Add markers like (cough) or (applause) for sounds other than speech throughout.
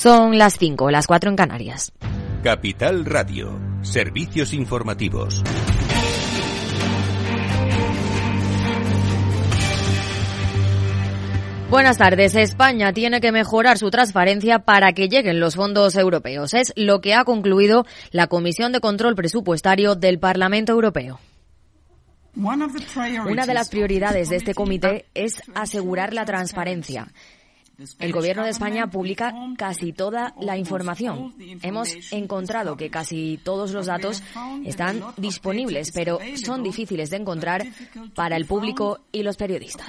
Son las 5, las 4 en Canarias. Capital Radio, servicios informativos. Buenas tardes. España tiene que mejorar su transparencia para que lleguen los fondos europeos. Es lo que ha concluido la Comisión de Control Presupuestario del Parlamento Europeo. Una de las prioridades de este comité es asegurar la transparencia. El Gobierno de España publica casi toda la información. Hemos encontrado que casi todos los datos están disponibles, pero son difíciles de encontrar para el público y los periodistas.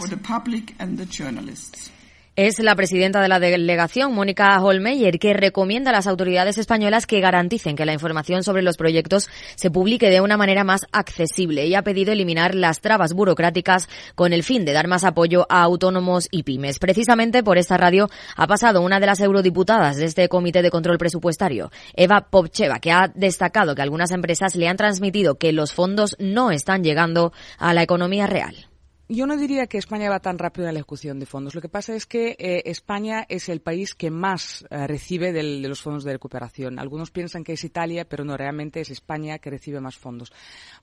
Es la presidenta de la delegación, Mónica Holmeyer, que recomienda a las autoridades españolas que garanticen que la información sobre los proyectos se publique de una manera más accesible y ha pedido eliminar las trabas burocráticas con el fin de dar más apoyo a autónomos y pymes. Precisamente por esta radio ha pasado una de las eurodiputadas de este Comité de Control Presupuestario, Eva Popcheva, que ha destacado que algunas empresas le han transmitido que los fondos no están llegando a la economía real. Yo no diría que España va tan rápido en la ejecución de fondos. Lo que pasa es que eh, España es el país que más eh, recibe de los fondos de recuperación. Algunos piensan que es Italia, pero no, realmente es España que recibe más fondos.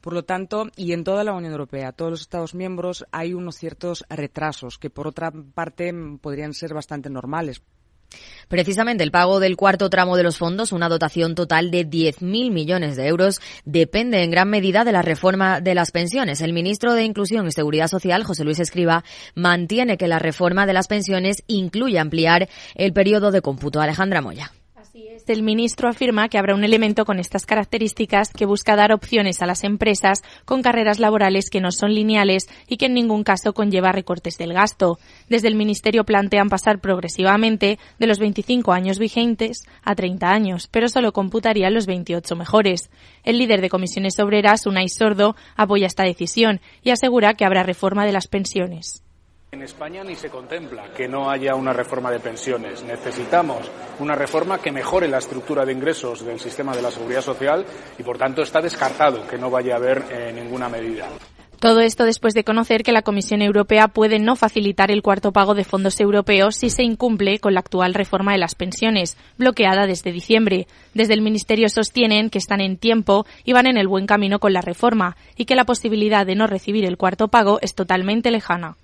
Por lo tanto, y en toda la Unión Europea, todos los Estados miembros, hay unos ciertos retrasos que, por otra parte, podrían ser bastante normales. Precisamente el pago del cuarto tramo de los fondos, una dotación total de 10.000 millones de euros, depende en gran medida de la reforma de las pensiones. El ministro de Inclusión y Seguridad Social, José Luis Escriba, mantiene que la reforma de las pensiones incluye ampliar el periodo de cómputo. Alejandra Moya. El ministro afirma que habrá un elemento con estas características que busca dar opciones a las empresas con carreras laborales que no son lineales y que en ningún caso conlleva recortes del gasto. Desde el ministerio plantean pasar progresivamente de los 25 años vigentes a 30 años, pero solo computarían los 28 mejores. El líder de comisiones obreras, Unai Sordo, apoya esta decisión y asegura que habrá reforma de las pensiones. En España ni se contempla que no haya una reforma de pensiones. Necesitamos una reforma que mejore la estructura de ingresos del sistema de la seguridad social y, por tanto, está descartado que no vaya a haber eh, ninguna medida. Todo esto después de conocer que la Comisión Europea puede no facilitar el cuarto pago de fondos europeos si se incumple con la actual reforma de las pensiones, bloqueada desde diciembre. Desde el Ministerio sostienen que están en tiempo y van en el buen camino con la reforma y que la posibilidad de no recibir el cuarto pago es totalmente lejana.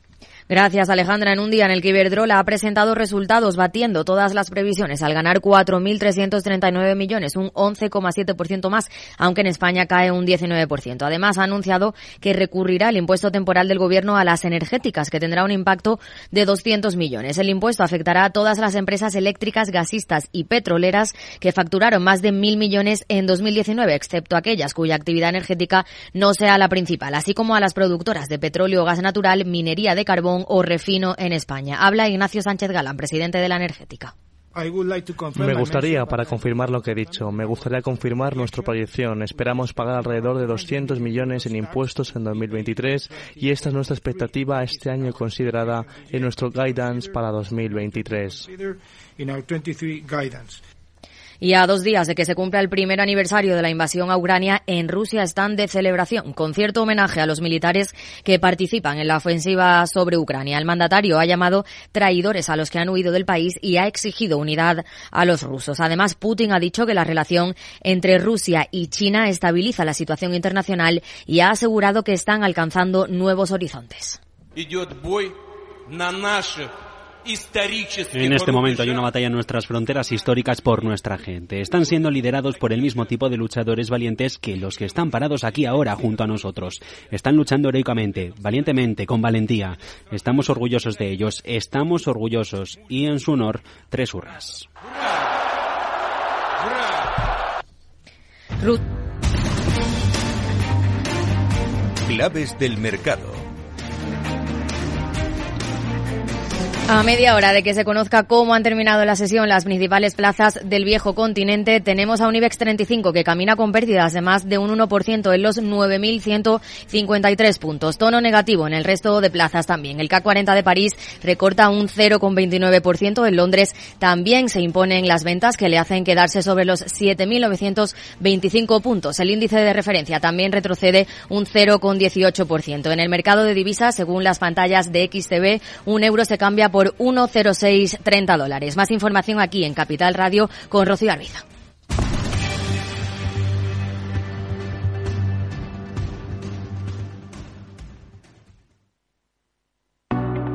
Gracias, Alejandra. En un día en el que Iberdrola ha presentado resultados batiendo todas las previsiones al ganar 4.339 millones, un 11,7% más, aunque en España cae un 19%. Además, ha anunciado que recurrirá el impuesto temporal del gobierno a las energéticas, que tendrá un impacto de 200 millones. El impuesto afectará a todas las empresas eléctricas, gasistas y petroleras que facturaron más de 1.000 millones en 2019, excepto aquellas cuya actividad energética no sea la principal, así como a las productoras de petróleo, gas natural, minería de carbón, o refino en España. Habla Ignacio Sánchez Galán, presidente de la Energética. Me gustaría, para confirmar lo que he dicho, me gustaría confirmar nuestra proyección. Esperamos pagar alrededor de 200 millones en impuestos en 2023 y esta es nuestra expectativa este año considerada en nuestro guidance para 2023. Y a dos días de que se cumpla el primer aniversario de la invasión a Ucrania, en Rusia están de celebración, con cierto homenaje a los militares que participan en la ofensiva sobre Ucrania. El mandatario ha llamado traidores a los que han huido del país y ha exigido unidad a los rusos. Además, Putin ha dicho que la relación entre Rusia y China estabiliza la situación internacional y ha asegurado que están alcanzando nuevos horizontes. En este momento hay una batalla en nuestras fronteras históricas por nuestra gente. Están siendo liderados por el mismo tipo de luchadores valientes que los que están parados aquí ahora junto a nosotros. Están luchando heroicamente, valientemente, con valentía. Estamos orgullosos de ellos, estamos orgullosos. Y en su honor, tres hurras. Claves del mercado. A media hora de que se conozca cómo han terminado la sesión las principales plazas del viejo continente, tenemos a un IBEX 35 que camina con pérdidas de más de un 1% en los 9.153 puntos. Tono negativo en el resto de plazas también. El CAC 40 de París recorta un 0,29%. En Londres también se imponen las ventas que le hacen quedarse sobre los 7.925 puntos. El índice de referencia también retrocede un 0,18%. En el mercado de divisas, según las pantallas de XTB, un euro se cambia por 1,0630 dólares. Más información aquí en Capital Radio con Rocío Arbiza.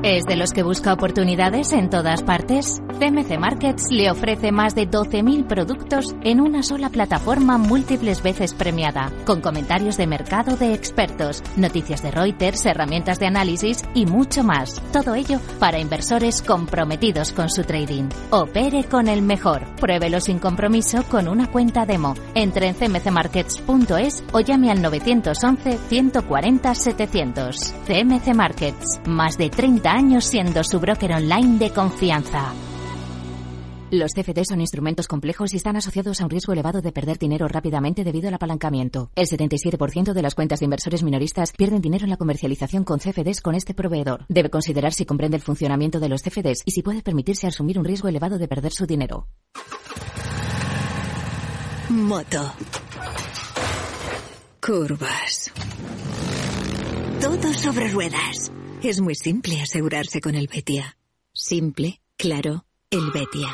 ¿Es de los que busca oportunidades en todas partes? CMC Markets le ofrece más de 12.000 productos en una sola plataforma múltiples veces premiada, con comentarios de mercado de expertos, noticias de Reuters, herramientas de análisis y mucho más. Todo ello para inversores comprometidos con su trading. Opere con el mejor. Pruébelo sin compromiso con una cuenta demo. Entre en cmcmarkets.es o llame al 911 140 700. CMC Markets. Más de 30 años siendo su broker online de confianza. Los CFD son instrumentos complejos y están asociados a un riesgo elevado de perder dinero rápidamente debido al apalancamiento. El 77% de las cuentas de inversores minoristas pierden dinero en la comercialización con CFDs con este proveedor. Debe considerar si comprende el funcionamiento de los CFDs y si puede permitirse asumir un riesgo elevado de perder su dinero. Moto. Curvas. Todo sobre ruedas. Es muy simple asegurarse con el Betia. Simple, claro, el Betia.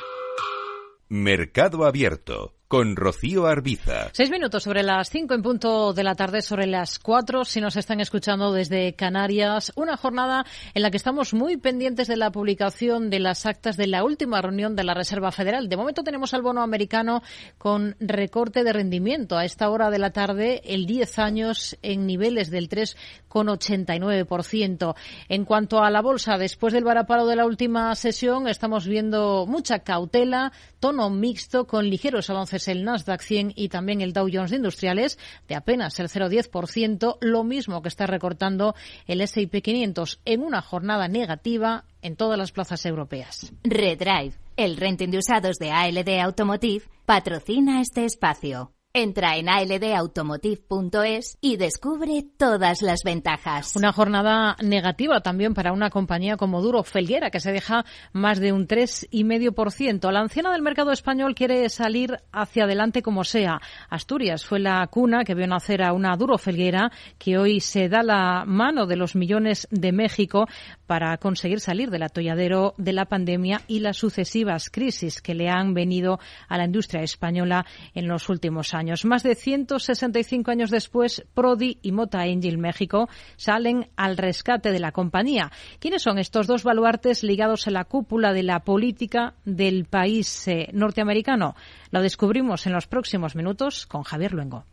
Mercado Abierto con Rocío Arbiza. Seis minutos sobre las cinco en punto de la tarde, sobre las cuatro, si nos están escuchando desde Canarias. Una jornada en la que estamos muy pendientes de la publicación de las actas de la última reunión de la Reserva Federal. De momento tenemos al bono americano con recorte de rendimiento. A esta hora de la tarde, el 10 años en niveles del 3,89%. En cuanto a la bolsa, después del varaparo de la última sesión, estamos viendo mucha cautela, tono mixto con ligeros avances el Nasdaq 100 y también el Dow Jones Industriales de apenas el 0,10%, lo mismo que está recortando el S&P 500 en una jornada negativa en todas las plazas europeas. Redrive, el renting de usados de ALD Automotive, patrocina este espacio. Entra en aldautomotive.es y descubre todas las ventajas. Una jornada negativa también para una compañía como Duro Felguera, que se deja más de un 3,5%. La anciana del mercado español quiere salir hacia adelante como sea. Asturias fue la cuna que vio nacer a una Duro Felguera que hoy se da la mano de los millones de México para conseguir salir del atolladero de la pandemia y las sucesivas crisis que le han venido a la industria española en los últimos años. Más de 165 años después, Prodi y Mota Angel México salen al rescate de la compañía. ¿Quiénes son estos dos baluartes ligados a la cúpula de la política del país eh, norteamericano? Lo descubrimos en los próximos minutos con Javier Luengo.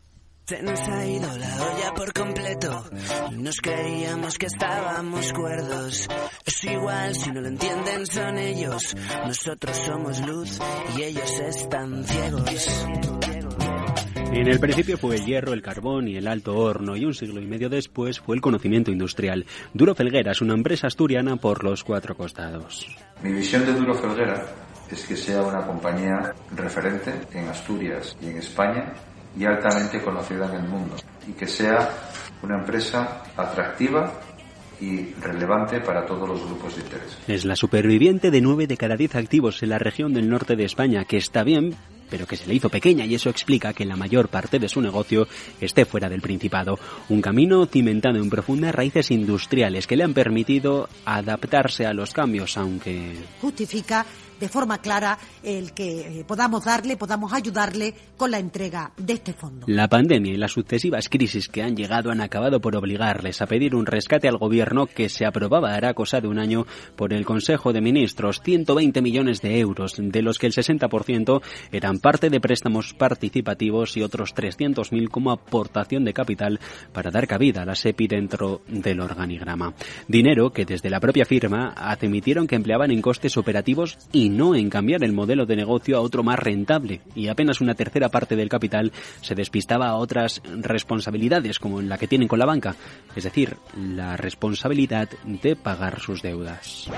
Se nos ha ido la olla por completo nos creíamos que estábamos cuerdos. Es igual, si no lo entienden son ellos. Nosotros somos luz y ellos están ciegos. En el principio fue el hierro, el carbón y el alto horno, y un siglo y medio después fue el conocimiento industrial. Duro Felguera es una empresa asturiana por los cuatro costados. Mi visión de Duro Felguera es que sea una compañía referente en Asturias y en España y altamente conocida en el mundo, y que sea una empresa atractiva y relevante para todos los grupos de interés. Es la superviviente de nueve de cada diez activos en la región del norte de España, que está bien, pero que se le hizo pequeña y eso explica que la mayor parte de su negocio esté fuera del Principado. Un camino cimentado en profundas raíces industriales que le han permitido adaptarse a los cambios, aunque... Justifica de forma clara el que eh, podamos darle, podamos ayudarle con la entrega de este fondo. La pandemia y las sucesivas crisis que han llegado han acabado por obligarles a pedir un rescate al gobierno que se aprobaba hará cosa de un año por el Consejo de Ministros, 120 millones de euros, de los que el 60% eran parte de préstamos participativos y otros 300.000 como aportación de capital para dar cabida a la SEPI dentro del organigrama. Dinero que desde la propia firma admitieron que empleaban en costes operativos y no en cambiar el modelo de negocio a otro más rentable y apenas una tercera parte del capital se despistaba a otras responsabilidades como la que tienen con la banca, es decir, la responsabilidad de pagar sus deudas.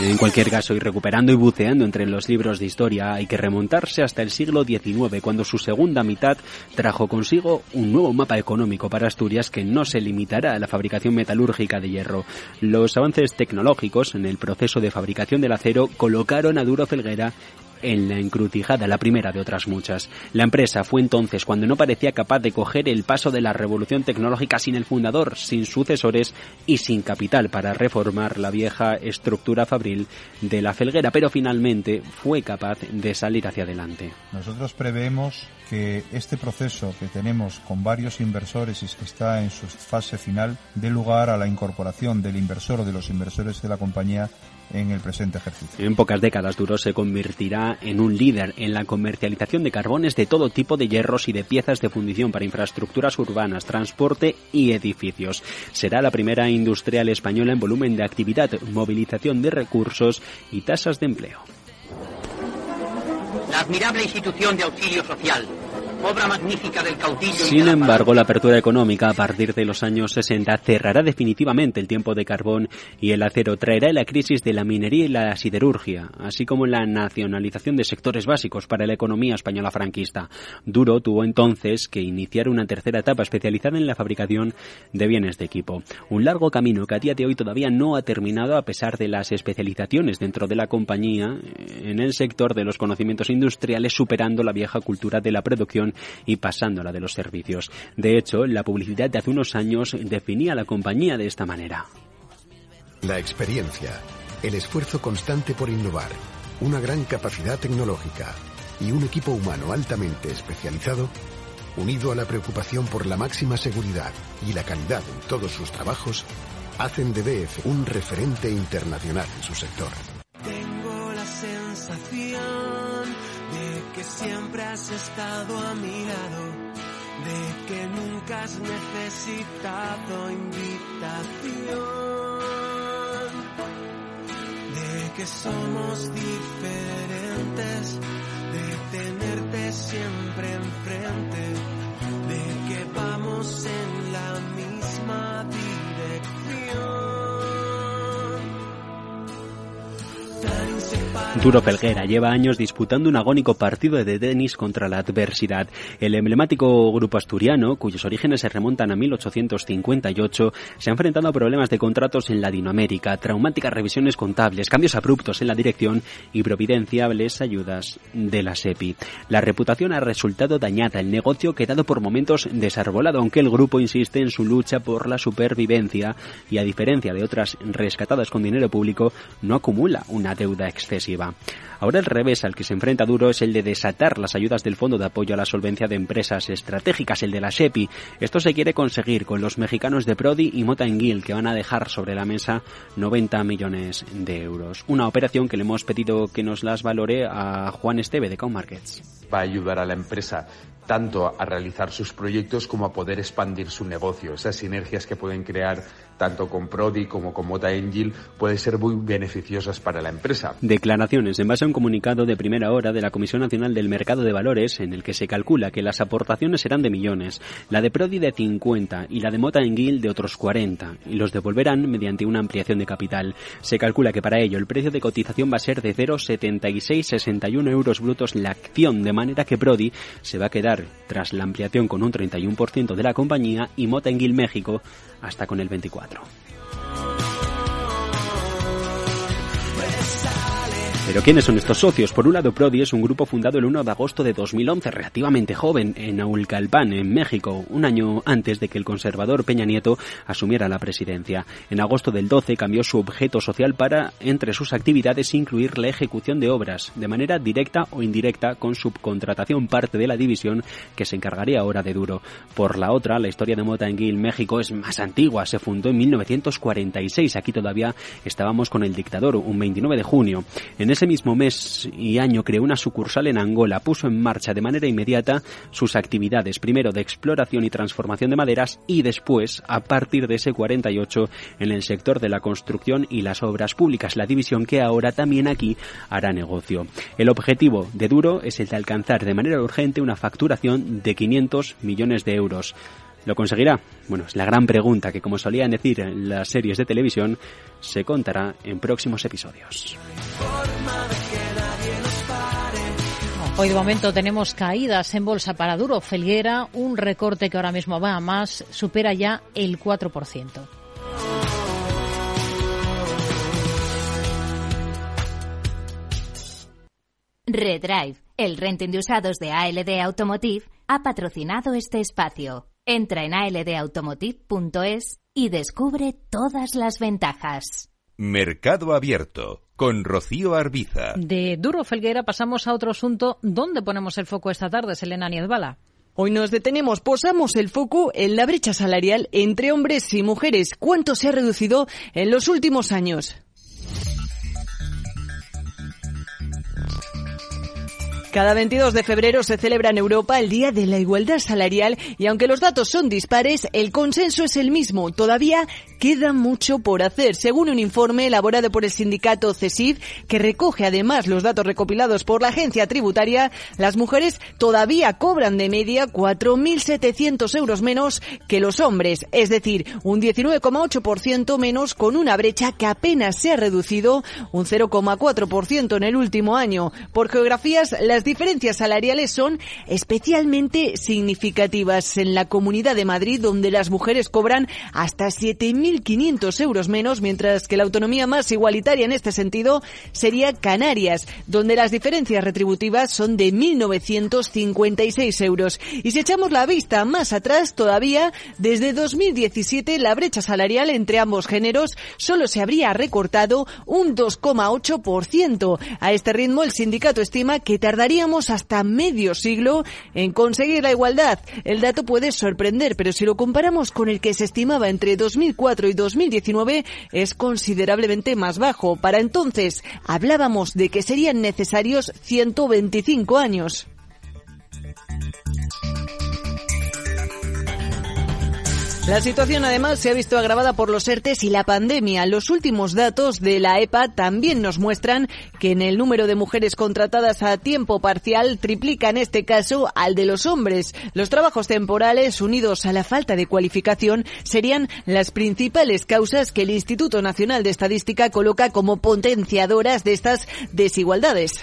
En cualquier caso, y recuperando y buceando entre los libros de historia, hay que remontarse hasta el siglo XIX, cuando su segunda mitad trajo consigo un nuevo mapa económico para Asturias que no se limitará a la fabricación metalúrgica de hierro. Los avances tecnológicos en el proceso de fabricación del acero colocaron a Duro Felguera en la encrucijada, la primera de otras muchas. La empresa fue entonces cuando no parecía capaz de coger el paso de la revolución tecnológica sin el fundador, sin sucesores y sin capital para reformar la vieja estructura fabril de la felguera, pero finalmente fue capaz de salir hacia adelante. Nosotros preveemos que este proceso que tenemos con varios inversores y que está en su fase final dé lugar a la incorporación del inversor o de los inversores de la compañía en el presente ejercicio. En pocas décadas Duro se convertirá en un líder en la comercialización de carbones de todo tipo de hierros y de piezas de fundición para infraestructuras urbanas, transporte y edificios. Será la primera industrial española en volumen de actividad, movilización de recursos y tasas de empleo. La admirable institución de auxilio social obra magnífica del caudillo. Sin embargo, la apertura económica a partir de los años 60 cerrará definitivamente el tiempo de carbón y el acero, traerá la crisis de la minería y la siderurgia, así como la nacionalización de sectores básicos para la economía española franquista. Duro tuvo entonces que iniciar una tercera etapa especializada en la fabricación de bienes de equipo. Un largo camino que a día de hoy todavía no ha terminado a pesar de las especializaciones dentro de la compañía en el sector de los conocimientos industriales, superando la vieja cultura de la producción y pasándola de los servicios. De hecho, la publicidad de hace unos años definía la compañía de esta manera. La experiencia, el esfuerzo constante por innovar, una gran capacidad tecnológica y un equipo humano altamente especializado, unido a la preocupación por la máxima seguridad y la calidad en todos sus trabajos, hacen de BF un referente internacional en su sector. Has estado a mi lado, de que nunca has necesitado invitación, de que somos diferentes, de tenerte siempre enfrente, de que vamos en la misma dirección. Duro Felguera lleva años disputando un agónico partido de tenis contra la adversidad. El emblemático grupo asturiano, cuyos orígenes se remontan a 1858, se ha enfrentado a problemas de contratos en Latinoamérica, traumáticas revisiones contables, cambios abruptos en la dirección y providenciables ayudas de la SEPI. La reputación ha resultado dañada, el negocio quedado por momentos desarbolado, aunque el grupo insiste en su lucha por la supervivencia y a diferencia de otras rescatadas con dinero público, no acumula una deuda excesiva. Ahora el revés al que se enfrenta Duro es el de desatar las ayudas del Fondo de Apoyo a la Solvencia de Empresas Estratégicas, el de la SEPI. Esto se quiere conseguir con los mexicanos de Prodi y Mota que van a dejar sobre la mesa 90 millones de euros. Una operación que le hemos pedido que nos las valore a Juan Esteve de Cow Markets. Va a ayudar a la empresa tanto a realizar sus proyectos como a poder expandir su negocio. Esas sinergias que pueden crear tanto con Prodi como con Mota Angel pueden ser muy beneficiosas para la empresa. Declaraciones en base a un comunicado de primera hora de la Comisión Nacional del Mercado de Valores en el que se calcula que las aportaciones serán de millones, la de Prodi de 50 y la de Mota Engil de otros 40 y los devolverán mediante una ampliación de capital. Se calcula que para ello el precio de cotización va a ser de 0,7661 euros brutos la acción, de manera que Prodi se va a quedar tras la ampliación con un 31% de la compañía y Mota Engil México hasta con el 24%. 2024. Pero ¿quiénes son estos socios? Por un lado, Prodi es un grupo fundado el 1 de agosto de 2011, relativamente joven, en Aulcalpan, en México, un año antes de que el conservador Peña Nieto asumiera la presidencia. En agosto del 12 cambió su objeto social para, entre sus actividades, incluir la ejecución de obras, de manera directa o indirecta, con subcontratación parte de la división que se encargaría ahora de Duro. Por la otra, la historia de Mota Enguil México es más antigua, se fundó en 1946. Aquí todavía estábamos con el dictador, un 29 de junio. En ese mismo mes y año creó una sucursal en Angola, puso en marcha de manera inmediata sus actividades, primero de exploración y transformación de maderas y después, a partir de ese 48, en el sector de la construcción y las obras públicas, la división que ahora también aquí hará negocio. El objetivo de Duro es el de alcanzar de manera urgente una facturación de 500 millones de euros. ¿Lo conseguirá? Bueno, es la gran pregunta que, como solían decir en las series de televisión, se contará en próximos episodios. Hoy de momento tenemos caídas en bolsa para Duro Felguera, un recorte que ahora mismo va a más, supera ya el 4%. Redrive, el renting de usados de ALD Automotive, ha patrocinado este espacio. Entra en aldautomotive.es y descubre todas las ventajas. Mercado Abierto con Rocío Arbiza. De Duro Felguera pasamos a otro asunto. ¿Dónde ponemos el foco esta tarde, Selena Niedbala? Hoy nos detenemos, posamos el foco en la brecha salarial entre hombres y mujeres. ¿Cuánto se ha reducido en los últimos años? Cada 22 de febrero se celebra en Europa el Día de la Igualdad Salarial y aunque los datos son dispares, el consenso es el mismo. Todavía queda mucho por hacer, según un informe elaborado por el sindicato CESIF, que recoge además los datos recopilados por la agencia tributaria, las mujeres todavía cobran de media 4.700 euros menos que los hombres, es decir, un 19,8% menos con una brecha que apenas se ha reducido un 0,4% en el último año. Por geografías, las diferencias salariales son especialmente significativas en la Comunidad de Madrid, donde las mujeres cobran hasta 7.000 1.500 euros menos, mientras que la autonomía más igualitaria en este sentido sería Canarias, donde las diferencias retributivas son de 1.956 euros. Y si echamos la vista más atrás todavía, desde 2017 la brecha salarial entre ambos géneros solo se habría recortado un 2,8%. A este ritmo el sindicato estima que tardaríamos hasta medio siglo en conseguir la igualdad. El dato puede sorprender, pero si lo comparamos con el que se estimaba entre 2004 y 2019 es considerablemente más bajo. Para entonces hablábamos de que serían necesarios 125 años. La situación además se ha visto agravada por los ERTES y la pandemia. Los últimos datos de la EPA también nos muestran que en el número de mujeres contratadas a tiempo parcial triplica en este caso al de los hombres. Los trabajos temporales unidos a la falta de cualificación serían las principales causas que el Instituto Nacional de Estadística coloca como potenciadoras de estas desigualdades.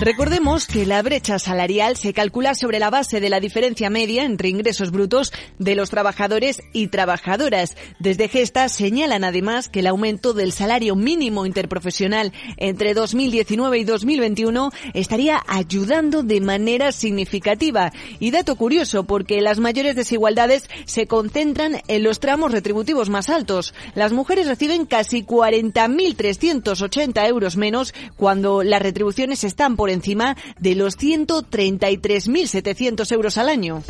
Recordemos que la brecha salarial se calcula sobre la base de la diferencia media entre ingresos brutos de los trabajadores y trabajadoras. Desde Gesta señalan además que el aumento del salario mínimo interprofesional entre 2019 y 2021 estaría ayudando de manera significativa. Y dato curioso, porque las mayores desigualdades se concentran en los tramos retributivos más altos. Las mujeres reciben casi 40.380 euros menos cuando las retribuciones están por encima de los 133.700 euros al año.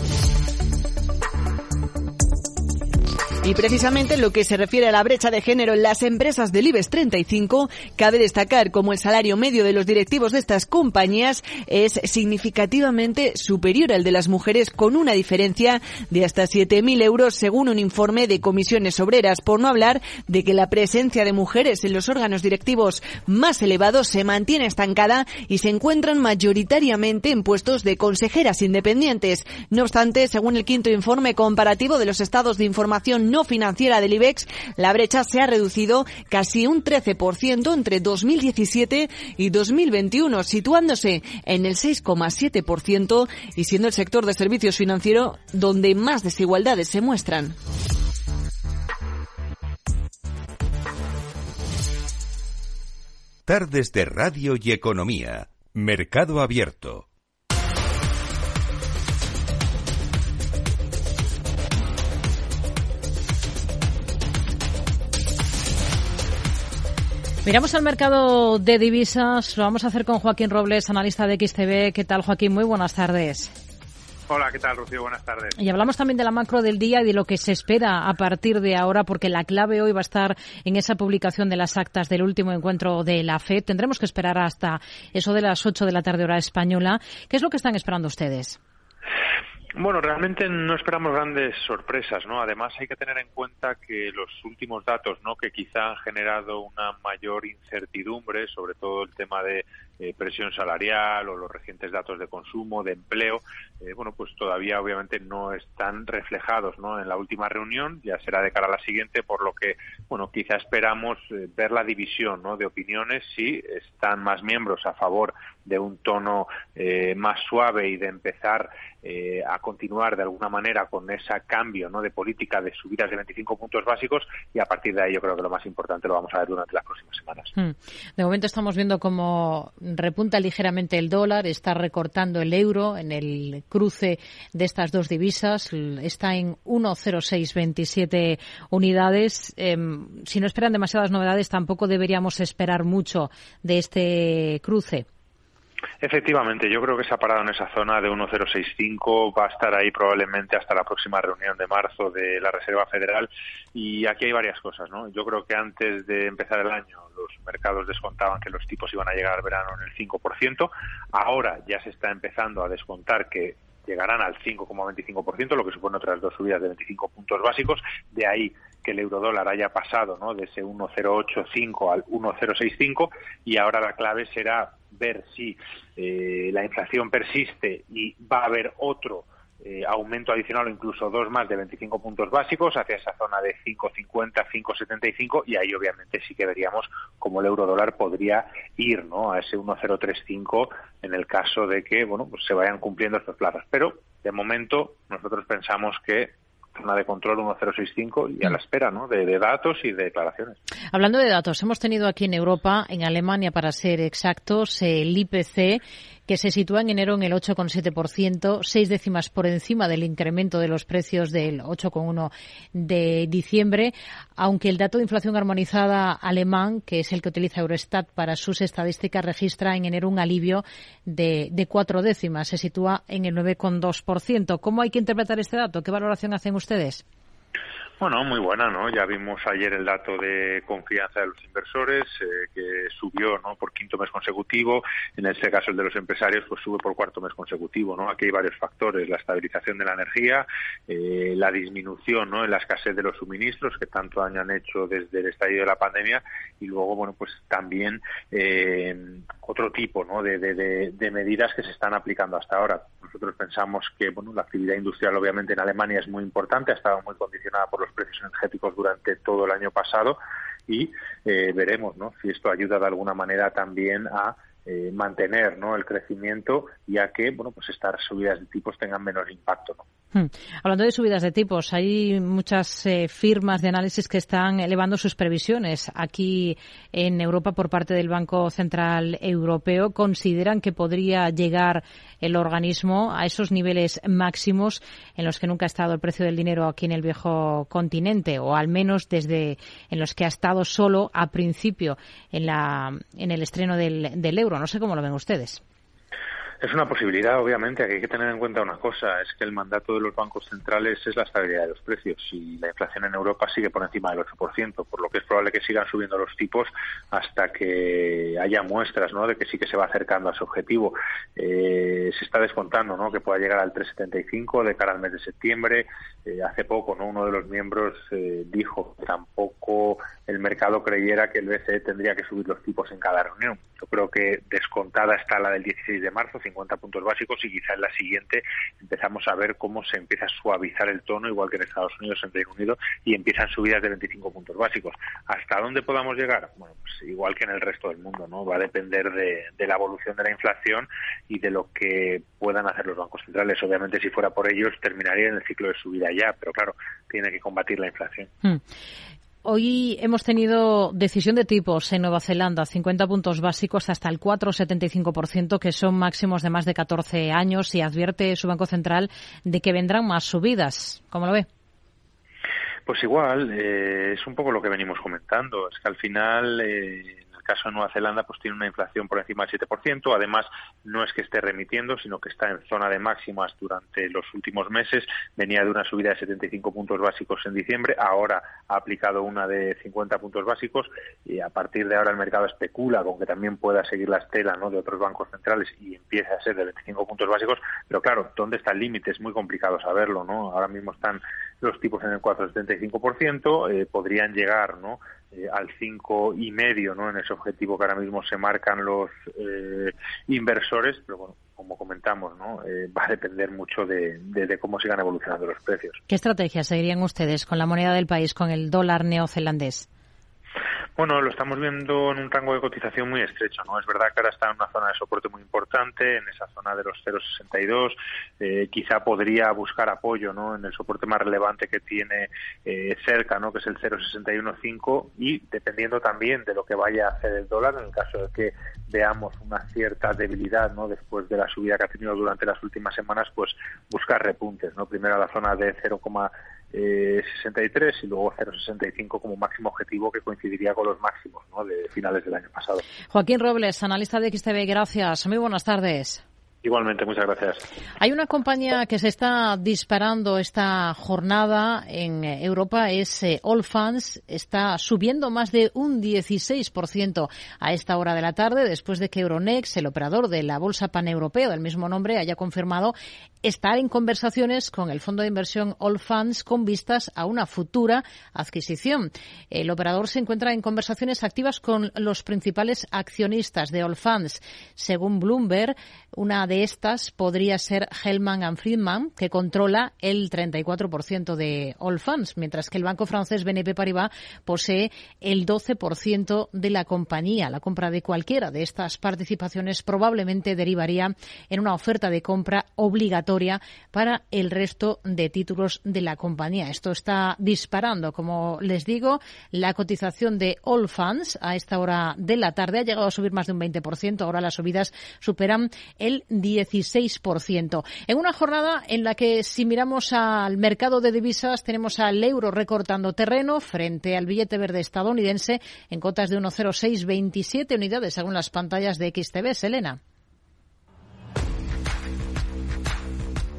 Y precisamente en lo que se refiere a la brecha de género en las empresas del IBEX 35, cabe destacar como el salario medio de los directivos de estas compañías es significativamente superior al de las mujeres con una diferencia de hasta 7.000 euros según un informe de comisiones obreras, por no hablar de que la presencia de mujeres en los órganos directivos más elevados se mantiene estancada y se encuentran mayoritariamente en puestos de consejeras independientes. No obstante, según el quinto informe comparativo de los estados de información no financiera del IBEX, la brecha se ha reducido casi un 13% entre 2017 y 2021, situándose en el 6,7% y siendo el sector de servicios financieros donde más desigualdades se muestran. Tardes de Radio y Economía. Mercado Abierto. Miramos al mercado de divisas. Lo vamos a hacer con Joaquín Robles, analista de XTB. ¿Qué tal, Joaquín? Muy buenas tardes. Hola, ¿qué tal, Rocío? Buenas tardes. Y hablamos también de la macro del día y de lo que se espera a partir de ahora, porque la clave hoy va a estar en esa publicación de las actas del último encuentro de la FED. Tendremos que esperar hasta eso de las 8 de la tarde hora española. ¿Qué es lo que están esperando ustedes? Bueno, realmente no esperamos grandes sorpresas, ¿no? Además hay que tener en cuenta que los últimos datos, ¿no? Que quizá han generado una mayor incertidumbre, sobre todo el tema de eh, presión salarial o los recientes datos de consumo, de empleo, eh, bueno, pues todavía obviamente no están reflejados, ¿no? En la última reunión, ya será de cara a la siguiente, por lo que, bueno, quizá esperamos eh, ver la división, ¿no? De opiniones si están más miembros a favor de un tono más suave y de empezar eh, a continuar de alguna manera con ese cambio ¿no? de política de subidas de 25 puntos básicos y a partir de ahí yo creo que lo más importante lo vamos a ver durante las próximas semanas. Hmm. De momento estamos viendo cómo repunta ligeramente el dólar, está recortando el euro en el cruce de estas dos divisas, está en 1,0627 unidades. Em, si no esperan demasiadas novedades, tampoco deberíamos esperar mucho de este cruce. Efectivamente, yo creo que se ha parado en esa zona de 1,065, va a estar ahí probablemente hasta la próxima reunión de marzo de la Reserva Federal y aquí hay varias cosas, ¿no? Yo creo que antes de empezar el año los mercados descontaban que los tipos iban a llegar al verano en el 5%, ahora ya se está empezando a descontar que llegarán al 5,25%, lo que supone otras dos subidas de 25 puntos básicos, de ahí que el euro dólar haya pasado ¿no? de ese 1,085 al 1,065 y ahora la clave será ver si eh, la inflación persiste y va a haber otro eh, aumento adicional o incluso dos más de 25 puntos básicos hacia esa zona de 5,50, 5,75 y ahí obviamente sí que veríamos cómo el euro dólar podría ir ¿no? a ese 1,035 en el caso de que bueno pues se vayan cumpliendo estos plazos. Pero de momento nosotros pensamos que zona de control 1065 y a la espera ¿no? de, de, datos y de declaraciones. Hablando de datos, hemos tenido aquí en Europa, en Alemania para ser exactos, el IPC que se sitúa en enero en el 8,7%, seis décimas por encima del incremento de los precios del 8,1 de diciembre, aunque el dato de inflación armonizada alemán, que es el que utiliza Eurostat para sus estadísticas, registra en enero un alivio de, de cuatro décimas, se sitúa en el 9,2%. ¿Cómo hay que interpretar este dato? ¿Qué valoración hacen ustedes? Bueno, muy buena, ¿no? Ya vimos ayer el dato de confianza de los inversores eh, que subió, ¿no? Por quinto mes consecutivo. En este caso el de los empresarios, pues sube por cuarto mes consecutivo, ¿no? Aquí hay varios factores: la estabilización de la energía, eh, la disminución, ¿no? En la escasez de los suministros que tanto daño han hecho desde el estallido de la pandemia y luego, bueno, pues también eh, otro tipo, ¿no? De, de, de medidas que se están aplicando hasta ahora. Nosotros pensamos que, bueno, la actividad industrial obviamente en Alemania es muy importante, ha estado muy condicionada por los precios energéticos durante todo el año pasado y eh, veremos ¿no? si esto ayuda de alguna manera también a eh, mantener ¿no? el crecimiento y a que bueno pues estas subidas de tipos tengan menor impacto. ¿no? Hmm. Hablando de subidas de tipos, hay muchas eh, firmas de análisis que están elevando sus previsiones aquí en Europa por parte del Banco Central Europeo. Consideran que podría llegar el organismo a esos niveles máximos en los que nunca ha estado el precio del dinero aquí en el viejo continente, o al menos desde en los que ha estado solo a principio en, la, en el estreno del, del euro. No sé cómo lo ven ustedes. Es una posibilidad, obviamente, que hay que tener en cuenta una cosa, es que el mandato de los bancos centrales es la estabilidad de los precios y la inflación en Europa sigue por encima del 8%, por lo que es probable que sigan subiendo los tipos hasta que haya muestras ¿no? de que sí que se va acercando a su objetivo. Eh, se está descontando ¿no? que pueda llegar al 3,75 de cara al mes de septiembre. Eh, hace poco ¿no? uno de los miembros eh, dijo que tampoco el mercado creyera que el BCE tendría que subir los tipos en cada reunión. Yo creo que descontada está la del 16 de marzo, 50 puntos básicos, y quizá en la siguiente empezamos a ver cómo se empieza a suavizar el tono, igual que en Estados Unidos, en Reino Unido, y empiezan subidas de 25 puntos básicos. ¿Hasta dónde podamos llegar? Bueno, pues igual que en el resto del mundo, ¿no? Va a depender de, de la evolución de la inflación y de lo que puedan hacer los bancos centrales. Obviamente, si fuera por ellos, terminaría en el ciclo de subida ya, pero claro, tiene que combatir la inflación. Hmm. Hoy hemos tenido decisión de tipos en Nueva Zelanda, 50 puntos básicos hasta el 4,75%, que son máximos de más de 14 años, y advierte su Banco Central de que vendrán más subidas. ¿Cómo lo ve? Pues igual, eh, es un poco lo que venimos comentando. Es que al final eh, caso de Nueva Zelanda, pues tiene una inflación por encima del 7%. Además, no es que esté remitiendo, sino que está en zona de máximas durante los últimos meses. Venía de una subida de 75 puntos básicos en diciembre, ahora ha aplicado una de 50 puntos básicos y a partir de ahora el mercado especula con que también pueda seguir la estela ¿no? de otros bancos centrales y empiece a ser de 25 puntos básicos. Pero claro, ¿dónde está el límite? Es muy complicado saberlo. ¿no? Ahora mismo están los tipos en el 4,75%, eh, podrían llegar ¿no? Eh, al cinco y medio, ¿no? En ese objetivo que ahora mismo se marcan los eh, inversores, pero bueno, como comentamos, ¿no? Eh, va a depender mucho de, de, cómo sigan evolucionando los precios. ¿Qué estrategia seguirían ustedes con la moneda del país, con el dólar neozelandés? Bueno, lo estamos viendo en un rango de cotización muy estrecho, ¿no? Es verdad que ahora está en una zona de soporte muy importante, en esa zona de los 0,62. Eh, quizá podría buscar apoyo, ¿no? En el soporte más relevante que tiene eh, cerca, ¿no? Que es el 0,615 y dependiendo también de lo que vaya a hacer el dólar, en el caso de que veamos una cierta debilidad, ¿no? Después de la subida que ha tenido durante las últimas semanas, pues buscar repuntes, ¿no? Primero la zona de 0, eh, 63 y luego 0,65 como máximo objetivo que coincidiría con los máximos de finales del año pasado. Joaquín Robles, analista de XTV, gracias. Muy buenas tardes. Igualmente, muchas gracias. Hay una compañía que se está disparando esta jornada en Europa, es eh, Allfunds. Está subiendo más de un 16% a esta hora de la tarde, después de que Euronext, el operador de la bolsa paneuropea del mismo nombre, haya confirmado estar en conversaciones con el fondo de inversión Allfunds con vistas a una futura adquisición. El operador se encuentra en conversaciones activas con los principales accionistas de Allfunds. Según Bloomberg, una de estas podría ser Hellman and Friedman, que controla el 34% de Allfunds, mientras que el banco francés BNP Paribas posee el 12% de la compañía. La compra de cualquiera de estas participaciones probablemente derivaría en una oferta de compra obligatoria para el resto de títulos de la compañía. Esto está disparando, como les digo, la cotización de Allfunds a esta hora de la tarde ha llegado a subir más de un 20%. Ahora las subidas superan el 16%. En una jornada en la que, si miramos al mercado de divisas, tenemos al euro recortando terreno frente al billete verde estadounidense en cotas de 1,0627 unidades según las pantallas de XTB. Selena.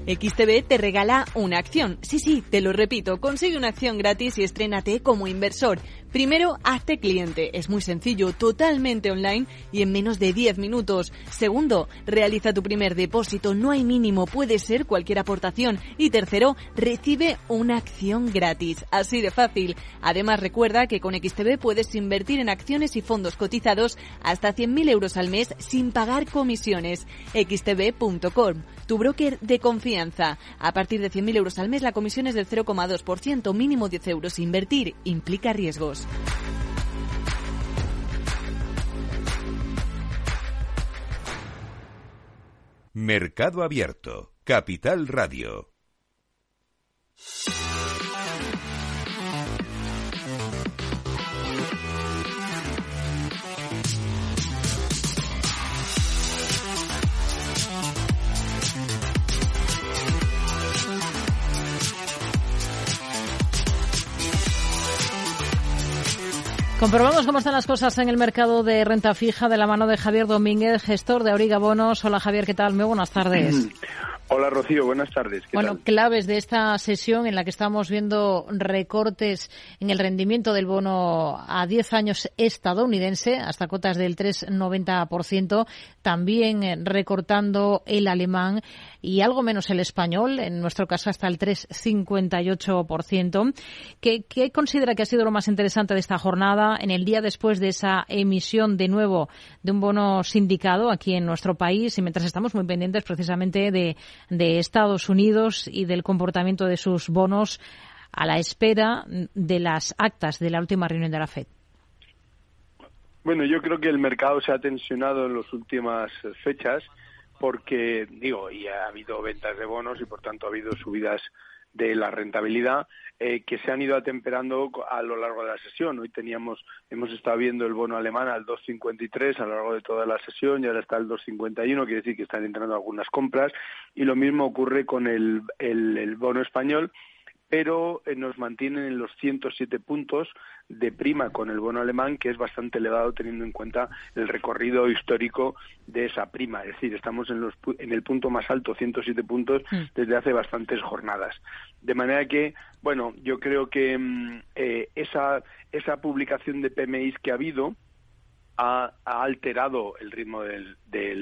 XTB te regala una acción. Sí, sí, te lo repito, consigue una acción gratis y estrénate como inversor. Primero, hazte cliente. Es muy sencillo, totalmente online y en menos de 10 minutos. Segundo, realiza tu primer depósito. No hay mínimo, puede ser cualquier aportación. Y tercero, recibe una acción gratis. Así de fácil. Además, recuerda que con XTB puedes invertir en acciones y fondos cotizados hasta 100.000 euros al mes sin pagar comisiones. xtb.com, tu broker de confianza. A partir de 100.000 euros al mes, la comisión es del 0,2%, mínimo 10 euros. Invertir implica riesgos. Mercado Abierto, Capital Radio. Comprobamos cómo están las cosas en el mercado de renta fija de la mano de Javier Domínguez, gestor de Auriga Bonos. Hola Javier, ¿qué tal? Muy buenas tardes. (clears throat) Hola Rocío, buenas tardes. bueno, claves de esta sesión en la que estamos viendo recortes en el rendimiento del bono a 10 años estadounidense hasta cotas del 3,90%, también recortando el alemán y algo menos el español, en nuestro caso hasta el 3,58%. ¿Qué, ¿Qué considera que ha sido lo más interesante de esta jornada en el día después de esa emisión de nuevo de un bono sindicado aquí en nuestro país y mientras estamos muy pendientes precisamente de de Estados Unidos y del comportamiento de sus bonos a la espera de las actas de la última reunión de la FED? Bueno, yo creo que el mercado se ha tensionado en las últimas fechas porque, digo, y ha habido ventas de bonos y por tanto ha habido subidas de la rentabilidad eh, que se han ido atemperando a lo largo de la sesión. Hoy teníamos, hemos estado viendo el bono alemán al 2.53 a lo largo de toda la sesión y ahora está al 2.51, quiere decir que están entrando algunas compras y lo mismo ocurre con el, el bono español pero eh, nos mantienen en los 107 puntos de prima con el bono alemán, que es bastante elevado teniendo en cuenta el recorrido histórico de esa prima. Es decir, estamos en, los, en el punto más alto, 107 puntos, mm. desde hace bastantes jornadas. De manera que, bueno, yo creo que mm, eh, esa, esa publicación de PMIs que ha habido, ha, alterado el ritmo del,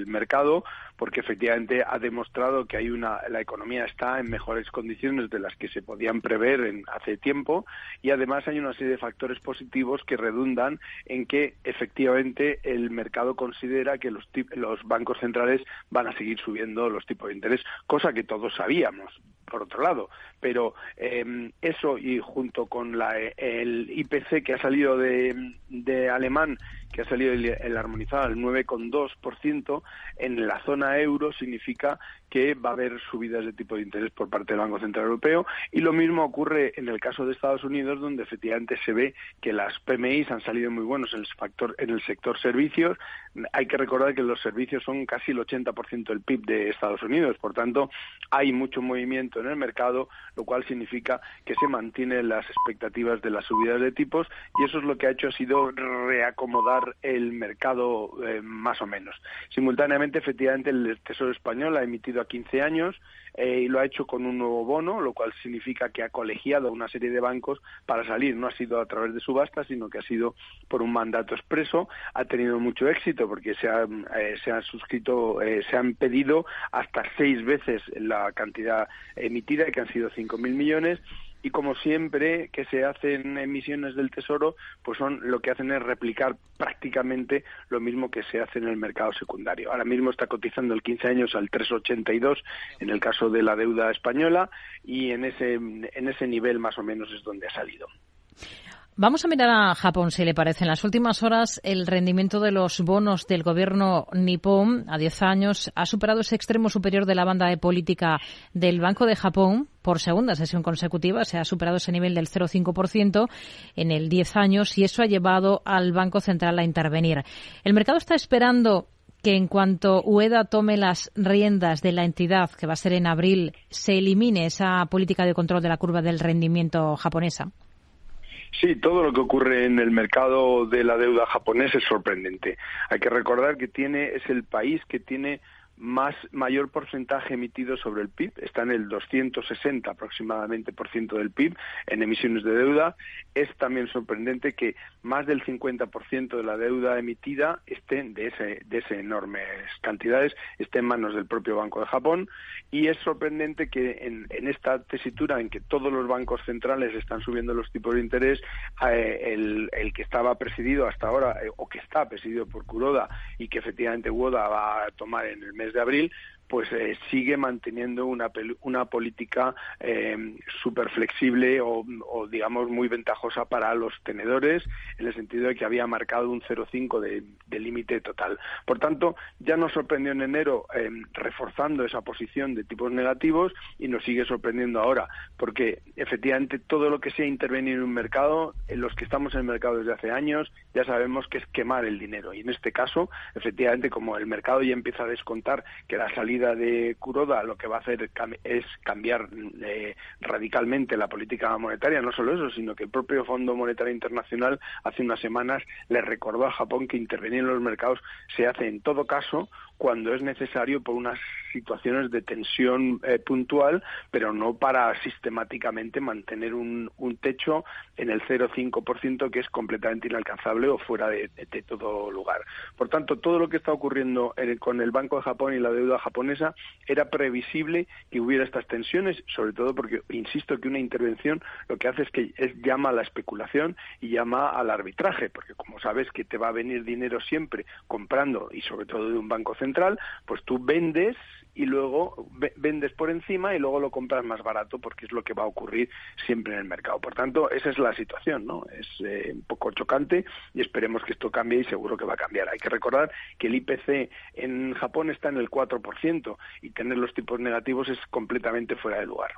mercado porque efectivamente ha demostrado que hay una la economía está en mejores condiciones de las que se podían prever en, hace tiempo y además hay una serie de factores positivos que redundan en que efectivamente el mercado considera que los, los bancos centrales van a seguir subiendo los tipos de interés, cosa que todos sabíamos por otro lado. Pero em, eso y junto con la, el IPC que ha salido de, de alemán, que ha salido el, el armonizado al 9,2% en la zona euro, significa que va a haber subidas de tipo de interés por parte del Banco Central Europeo y lo mismo ocurre en el caso de Estados Unidos donde efectivamente se ve que las PMIs han salido muy buenos en el, factor, en el sector servicios. Hay que recordar que los servicios son casi el 80% del PIB de Estados Unidos, por tanto hay mucho movimiento en el mercado, lo cual significa que se mantienen las expectativas de las subidas de tipos y eso es lo que ha hecho ha sido reacomodar el mercado eh, más o menos. Simultáneamente, efectivamente, el Tesoro español ha emitido a 15 años eh, y lo ha hecho con un nuevo bono, lo cual significa que ha colegiado a una serie de bancos para salir. No ha sido a través de subastas, sino que ha sido por un mandato expreso. Ha tenido mucho éxito porque se, ha, eh, se han suscrito, eh, se han pedido hasta seis veces la cantidad emitida, que han sido 5.000 millones y como siempre que se hacen emisiones del tesoro, pues son lo que hacen es replicar prácticamente lo mismo que se hace en el mercado secundario. Ahora mismo está cotizando el 15 años al 3,82 en el caso de la deuda española y en ese en ese nivel más o menos es donde ha salido. Vamos a mirar a Japón, si le parece. En las últimas horas, el rendimiento de los bonos del gobierno nipón a 10 años ha superado ese extremo superior de la banda de política del Banco de Japón por segunda sesión consecutiva. Se ha superado ese nivel del 0,5% en el 10 años y eso ha llevado al Banco Central a intervenir. El mercado está esperando que en cuanto UEDA tome las riendas de la entidad, que va a ser en abril, se elimine esa política de control de la curva del rendimiento japonesa. Sí, todo lo que ocurre en el mercado de la deuda japonés es sorprendente. Hay que recordar que tiene es el país que tiene más mayor porcentaje emitido sobre el PIB, está en el 260 aproximadamente por ciento del PIB en emisiones de deuda. Es también sorprendente que más del 50% de la deuda emitida esté de ese de ese enormes cantidades esté en manos del propio Banco de Japón y es sorprendente que en, en esta tesitura en que todos los bancos centrales están subiendo los tipos de interés, eh, el, el, que estaba presidido hasta ahora eh, o que está presidido por Kuroda y que efectivamente Woda va a tomar en el mes de abril, pues eh, sigue manteniendo una, una política eh, súper flexible o, o, digamos, muy ventajosa para los tenedores, en el sentido de que había marcado un 0,5 de, de límite total. Por tanto, ya nos sorprendió en enero eh, reforzando esa posición de tipos negativos y nos sigue sorprendiendo ahora, porque efectivamente todo lo que sea intervenir en un mercado, en los que estamos en el mercado desde hace años, ya sabemos que es quemar el dinero. Y en este caso, efectivamente, como el mercado ya empieza a descontar que la salida de Kuroda lo que va a hacer es cambiar eh, radicalmente la política monetaria, no solo eso, sino que el propio Fondo Monetario Internacional hace unas semanas le recordó a Japón que intervenir en los mercados se hace en todo caso cuando es necesario por unas situaciones de tensión eh, puntual, pero no para sistemáticamente mantener un, techo en el 0,5% que es completamente inalcanzable o fuera de, todo lugar. Por tanto, todo lo que está ocurriendo en, con el Banco de Japón y la deuda japonesa era previsible que hubiera estas tensiones, sobre todo porque, insisto, que una intervención lo que hace es que es, llama a la especulación y llama al arbitraje, porque como sabes que te va a venir dinero siempre comprando y sobre todo de un banco central, pues tú vendes y luego vendes por encima y luego lo compras más barato porque es lo que va a ocurrir siempre en el mercado. Por tanto, esa es la situación, ¿no? Es eh, un poco chocante y esperemos que esto cambie y seguro que va a cambiar. Hay que recordar que el IPC en Japón está en el 4% y tener los tipos negativos es completamente fuera de lugar.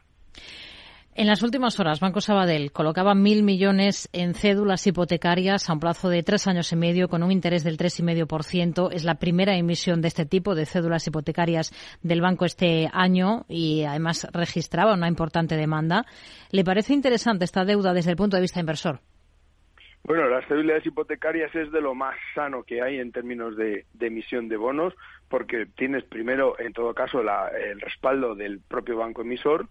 En las últimas horas, Banco Sabadell colocaba mil millones en cédulas hipotecarias a un plazo de tres años y medio con un interés del tres y medio por ciento. Es la primera emisión de este tipo de cédulas hipotecarias del banco este año y además registraba una importante demanda. ¿Le parece interesante esta deuda desde el punto de vista inversor? Bueno, las cédulas hipotecarias es de lo más sano que hay en términos de, de emisión de bonos, porque tienes primero, en todo caso, la, el respaldo del propio banco emisor,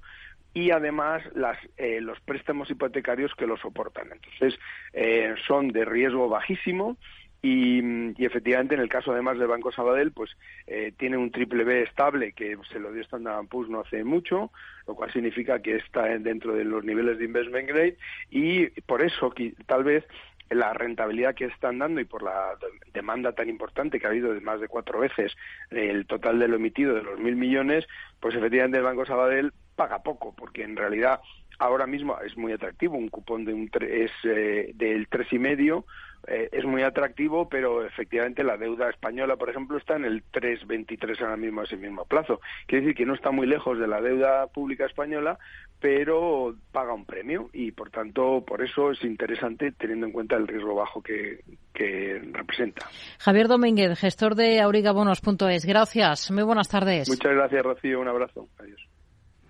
y además las, eh, los préstamos hipotecarios que lo soportan. Entonces, eh, son de riesgo bajísimo y, efectivamente en el caso además del Banco Sabadell pues eh, tiene un triple B estable que se lo dio Standard Poor's no hace mucho lo cual significa que está dentro de los niveles de investment grade y por eso tal vez la rentabilidad que están dando y por la demanda tan importante que ha habido de más de cuatro veces el total de lo emitido de los mil millones, pues efectivamente el Banco Sabadell paga poco, porque en realidad ahora mismo es muy atractivo, un cupón de un es eh, del tres y medio eh, es muy atractivo, pero efectivamente la deuda española, por ejemplo, está en el 3,23 ahora mismo, ese mismo plazo. Quiere decir que no está muy lejos de la deuda pública española, pero paga un premio y, por tanto, por eso es interesante teniendo en cuenta el riesgo bajo que, que representa. Javier Domínguez, gestor de aurigabonos.es. Gracias. Muy buenas tardes. Muchas gracias, Rocío. Un abrazo. Adiós.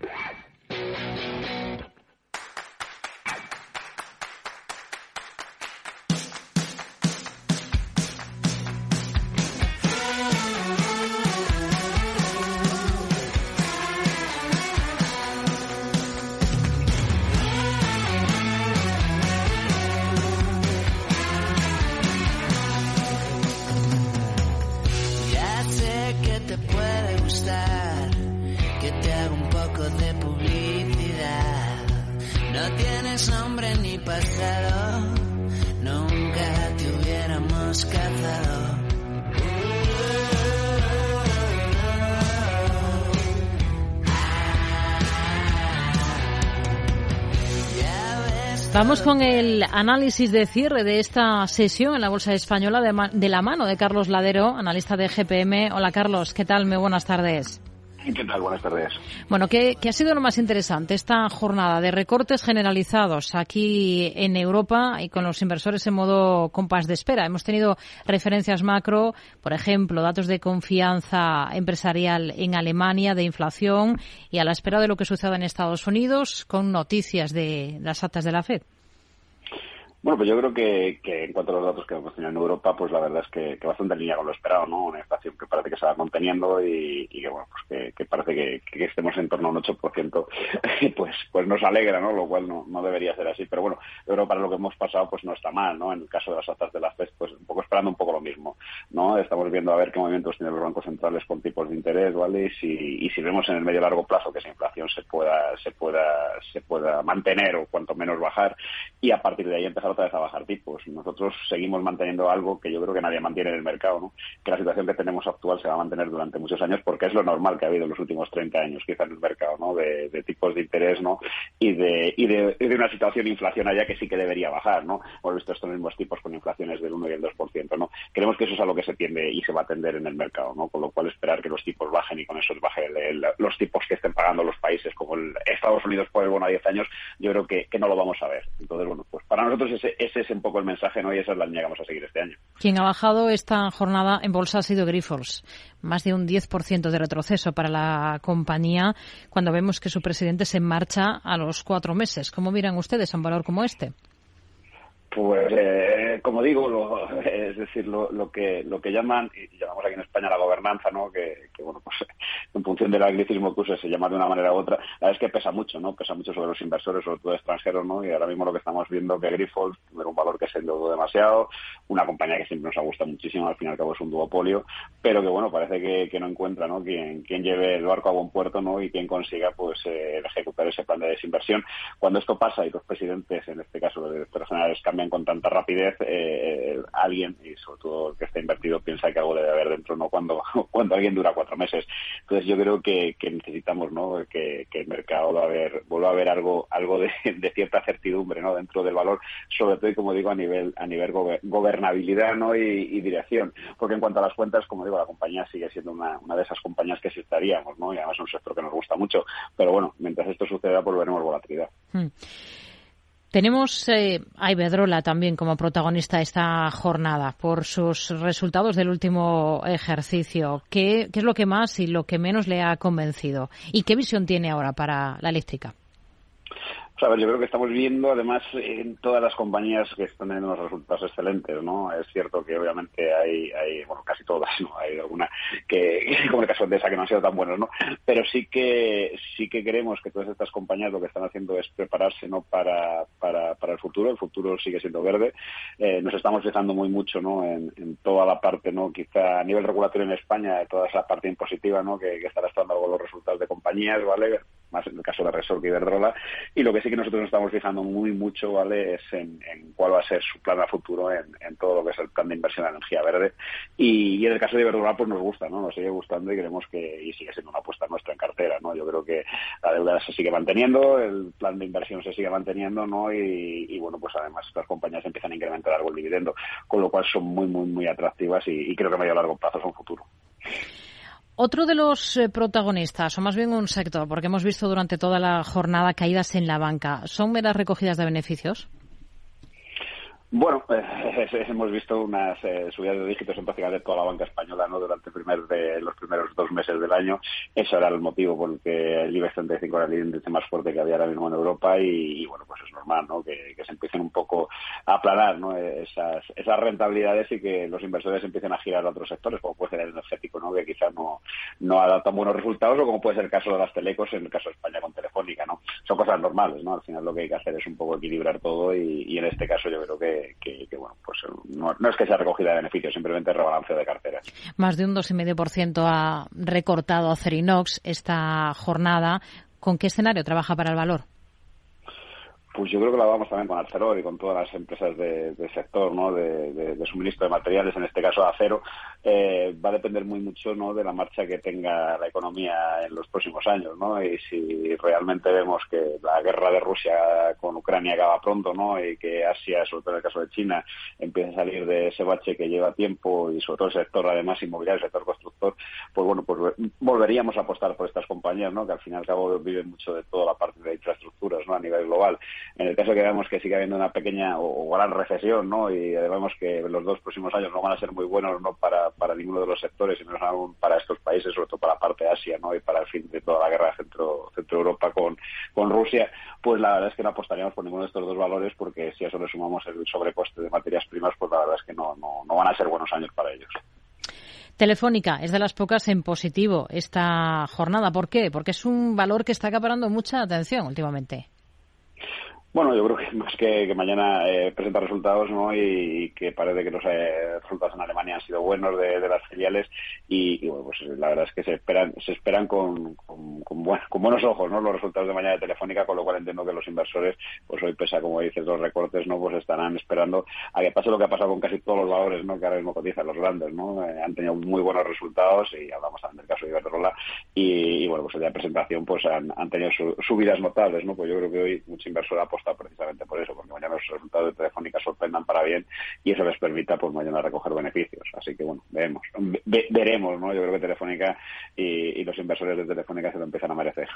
Yeah. Vamos con el análisis de cierre de esta sesión en la Bolsa Española de, la mano de Carlos Ladero, analista de GPM. Hola Carlos, ¿qué tal? Muy buenas tardes. ¿Qué? Buenas tardes. Bueno, ¿qué, ha sido lo más interesante esta jornada de recortes generalizados aquí en Europa y con los inversores en modo compás de espera? Hemos tenido referencias macro, por ejemplo, datos de confianza empresarial en Alemania, de inflación y a la espera de lo que suceda en Estados Unidos con noticias de las actas de la FED. Bueno, pues yo creo que, que, en cuanto a los datos que hemos tenido en Europa, pues la verdad es que, que, bastante en línea con lo esperado, ¿no? Una inflación que parece que se va conteniendo y, que, bueno, pues que, parece que, estemos en torno a un 8%, (laughs) pues, pues nos alegra, ¿no? Lo cual no, no debería ser así. Pero bueno, yo para lo que hemos pasado, pues no está mal, ¿no? En el caso de las actas de la FED, pues un poco esperando un poco lo mismo, ¿no? Estamos viendo a ver qué movimientos tienen los bancos centrales con tipos de interés, ¿vale? Y si, y si vemos en el medio largo plazo que esa inflación se pueda, se pueda, se pueda mantener o cuanto menos bajar y a partir de ahí empezar otra vez a bajar tipos. Nosotros seguimos manteniendo algo que yo creo que nadie mantiene en el mercado, ¿no? que la situación que tenemos actual se va a mantener durante muchos años porque es lo normal que ha habido en los últimos 30 años quizá en el mercado, ¿no? de, tipos de interés ¿no? y, de, y de, una situación inflacionaria que sí que debería bajar. ¿no? Hemos visto estos mismos tipos con inflaciones del 1 y el 2%. ¿no? Creemos que eso es a lo que se tiende y se va a atender en el mercado, ¿no? con lo cual esperar que los tipos bajen y con eso baje los tipos que estén pagando los países como el Estados Unidos por el bono a 10 años, yo creo que, que no lo vamos a ver. Entonces, bueno, pues para nosotros ese, ese es un poco el mensaje, ¿no? Y esa es la línea que vamos a seguir este año. Quien ha bajado esta jornada en bolsa ha sido Grifols. Más de un 10% de retroceso para la compañía cuando vemos que su presidente se marcha a los cuatro meses. ¿Cómo miran ustedes a un valor como este? Pues, eh, como digo, (laughs) es decir, lo, lo, que lo que llaman, y llamamos aquí en España la gobernanza, ¿no? Que, bueno, pues (laughs) en función del anglicismo que use se llama de una manera u otra, la verdad es que pesa mucho, ¿no? Pesa mucho sobre los inversores, sobre todo extranjeros, ¿no? Y ahora mismo lo que estamos viendo que Grifols tiene un valor que se endeudó demasiado, una compañía que siempre nos ha gustado muchísimo, al fin y al cabo es un duopolio, pero que, bueno, parece que, que no encuentra, ¿no? Quien, quien lleve el barco a buen puerto, ¿no? Y quien consiga, pues, eh, ejecutar ese plan de desinversión. Cuando esto pasa y los presidentes, en este caso los directores generales, cambian con tanta rapidez, alguien, y sobre todo el que está invertido, piensa que algo debe haber dentro, ¿no? Cuando, (laughs) cuando alguien dura cuatro meses. Entonces yo creo que, necesitamos, ¿no? Que, el mercado haber, vuelva a haber algo, algo (laughs) de, cierta certidumbre, ¿no? Dentro del valor, sobre todo, y como digo, a nivel, a nivel gobernabilidad, ¿no? Y, dirección. Porque en cuanto a las cuentas, como digo, la compañía sigue siendo una, una de esas compañías que estaríamos, ¿no? Y además es un sector que nos gusta mucho. Pero bueno, mientras esto suceda, pues veremos volatilidad. Hmm. Tenemos eh, a Iberdrola también como protagonista esta jornada por sus resultados del último ejercicio. ¿Qué, ¿Qué es lo que más y lo que menos le ha convencido? ¿Y qué visión tiene ahora para la eléctrica? A ver, yo creo que estamos viendo, además, en todas las compañías que están teniendo unos resultados excelentes, ¿no? Es cierto que obviamente hay, hay bueno, casi todas, ¿no? Hay alguna que, (laughs) como el caso de esa, que no han sido tan buenos, ¿no? Pero sí que, sí que creemos que todas estas compañías lo que están haciendo es prepararse, ¿no? Para, para, para el futuro. El futuro sigue siendo verde. Eh, nos estamos fijando muy mucho, ¿no? En, toda la parte, ¿no? Quizá a nivel regulatorio en España, toda esa parte impositiva, ¿no? Que, que está arrastrando algo los resultados de compañías, ¿vale? Más en el caso de Resort y Iberdrola. Y lo que sí que nosotros nos estamos fijando muy mucho, ¿vale? Es en, cuál va a ser su plan a futuro en, todo lo que es el plan de inversión en energía verde. Y, en el caso de Iberdrola, pues nos gusta, ¿no? Nos sigue gustando y creemos que y sigue siendo una apuesta nuestra en cartera, ¿no? Yo creo que la deuda se sigue manteniendo, el plan de inversión se sigue manteniendo, ¿no? Y, bueno, pues además estas compañías empiezan a incrementar algo el dividendo, con lo cual son muy, muy, muy atractivas y, creo que a medio y largo plazo son futuro. Otro de los eh, protagonistas, o más bien un sector, porque hemos visto durante toda la jornada caídas en la banca, ¿son meras recogidas de beneficios? Bueno, (laughs) eh, hemos visto unas eh, subidas de dígitos en prácticamente toda la banca española ¿no? durante primer de, los primeros dos meses del año. Eso era el motivo por el que el IBEX 35 era el índice más fuerte que había ahora mismo en Europa y, bueno, pues es normal ¿no? que, se empiecen un poco a aplanar ¿no? esas, esas rentabilidades y que los inversores empiecen a girar a otros sectores, como puede ser el energético, ¿no? que quizás no, no ha dado tan buenos resultados, o como puede ser el caso de las telecos, en el caso de España con Telefónica. ¿no? Son cosas normales, ¿no? al final lo que hay que hacer es un poco equilibrar todo y en este caso yo creo que que, bueno, pues no, es que sea recogida de beneficios, simplemente rebalanceo de carteras. Más de un 2,5% ha recortado Acerinox esta jornada. ¿Con qué escenario trabaja para el valor? Pues yo creo que la vamos también con Arcelor y con todas las empresas del de sector, ¿no? De, suministro de materiales, en este caso acero. Eh, va a depender muy mucho, ¿no? De la marcha que tenga la economía en los próximos años, ¿no? Y si realmente vemos que la guerra de Rusia con Ucrania acaba pronto, ¿no? Y que Asia, sobre todo en el caso de China, empieza a salir de ese bache que lleva tiempo y sobre todo el sector, además inmobiliario, el sector constructor, pues bueno, pues volveríamos a apostar por estas compañías, ¿no? Que al fin y al cabo viven mucho de toda la parte de infraestructuras, ¿no? A nivel global en el caso que veamos que sigue habiendo una pequeña o, gran recesión, ¿no? Y vemos que los dos próximos años no van a ser muy buenos, no para, para ninguno de los sectores, sino aún para estos países, sobre todo para la parte de Asia, ¿no? Y para el fin de toda la guerra centro, centro Europa con, con Rusia, pues la verdad es que no apostaríamos por ninguno de estos dos valores, porque si a eso le sumamos el sobrecoste de materias primas, pues la verdad es que no, no, no van a ser buenos años para ellos. Telefónica es de las pocas en positivo esta jornada. ¿Por qué? Porque es un valor que está acaparando mucha atención últimamente. Bueno, yo creo que más que, mañana eh, presenta resultados, ¿no? Y, que parece que los eh, resultados en Alemania han sido buenos de, las filiales y, bueno, pues la verdad es que se esperan se esperan con, con, con, buenos ojos, ¿no? Los resultados de mañana de Telefónica, con lo cual entiendo que los inversores, pues hoy pese a, como dices, los recortes, ¿no? Pues estarán esperando a que pase lo que ha pasado con casi todos los valores, ¿no? Que ahora mismo cotizan los grandes, ¿no? Eh, han tenido muy buenos resultados y hablamos también del caso de Iberdrola y, bueno, pues de presentación pues han, tenido subidas notables, ¿no? Pues yo creo que hoy mucho inversor ha precisamente por eso, porque mañana los resultados de Telefónica sorprendan para bien y eso les permita pues mañana recoger beneficios. Así que bueno, veremos, veremos, ¿no? Yo creo que Telefónica y, los inversores de Telefónica se lo empiezan a merecer.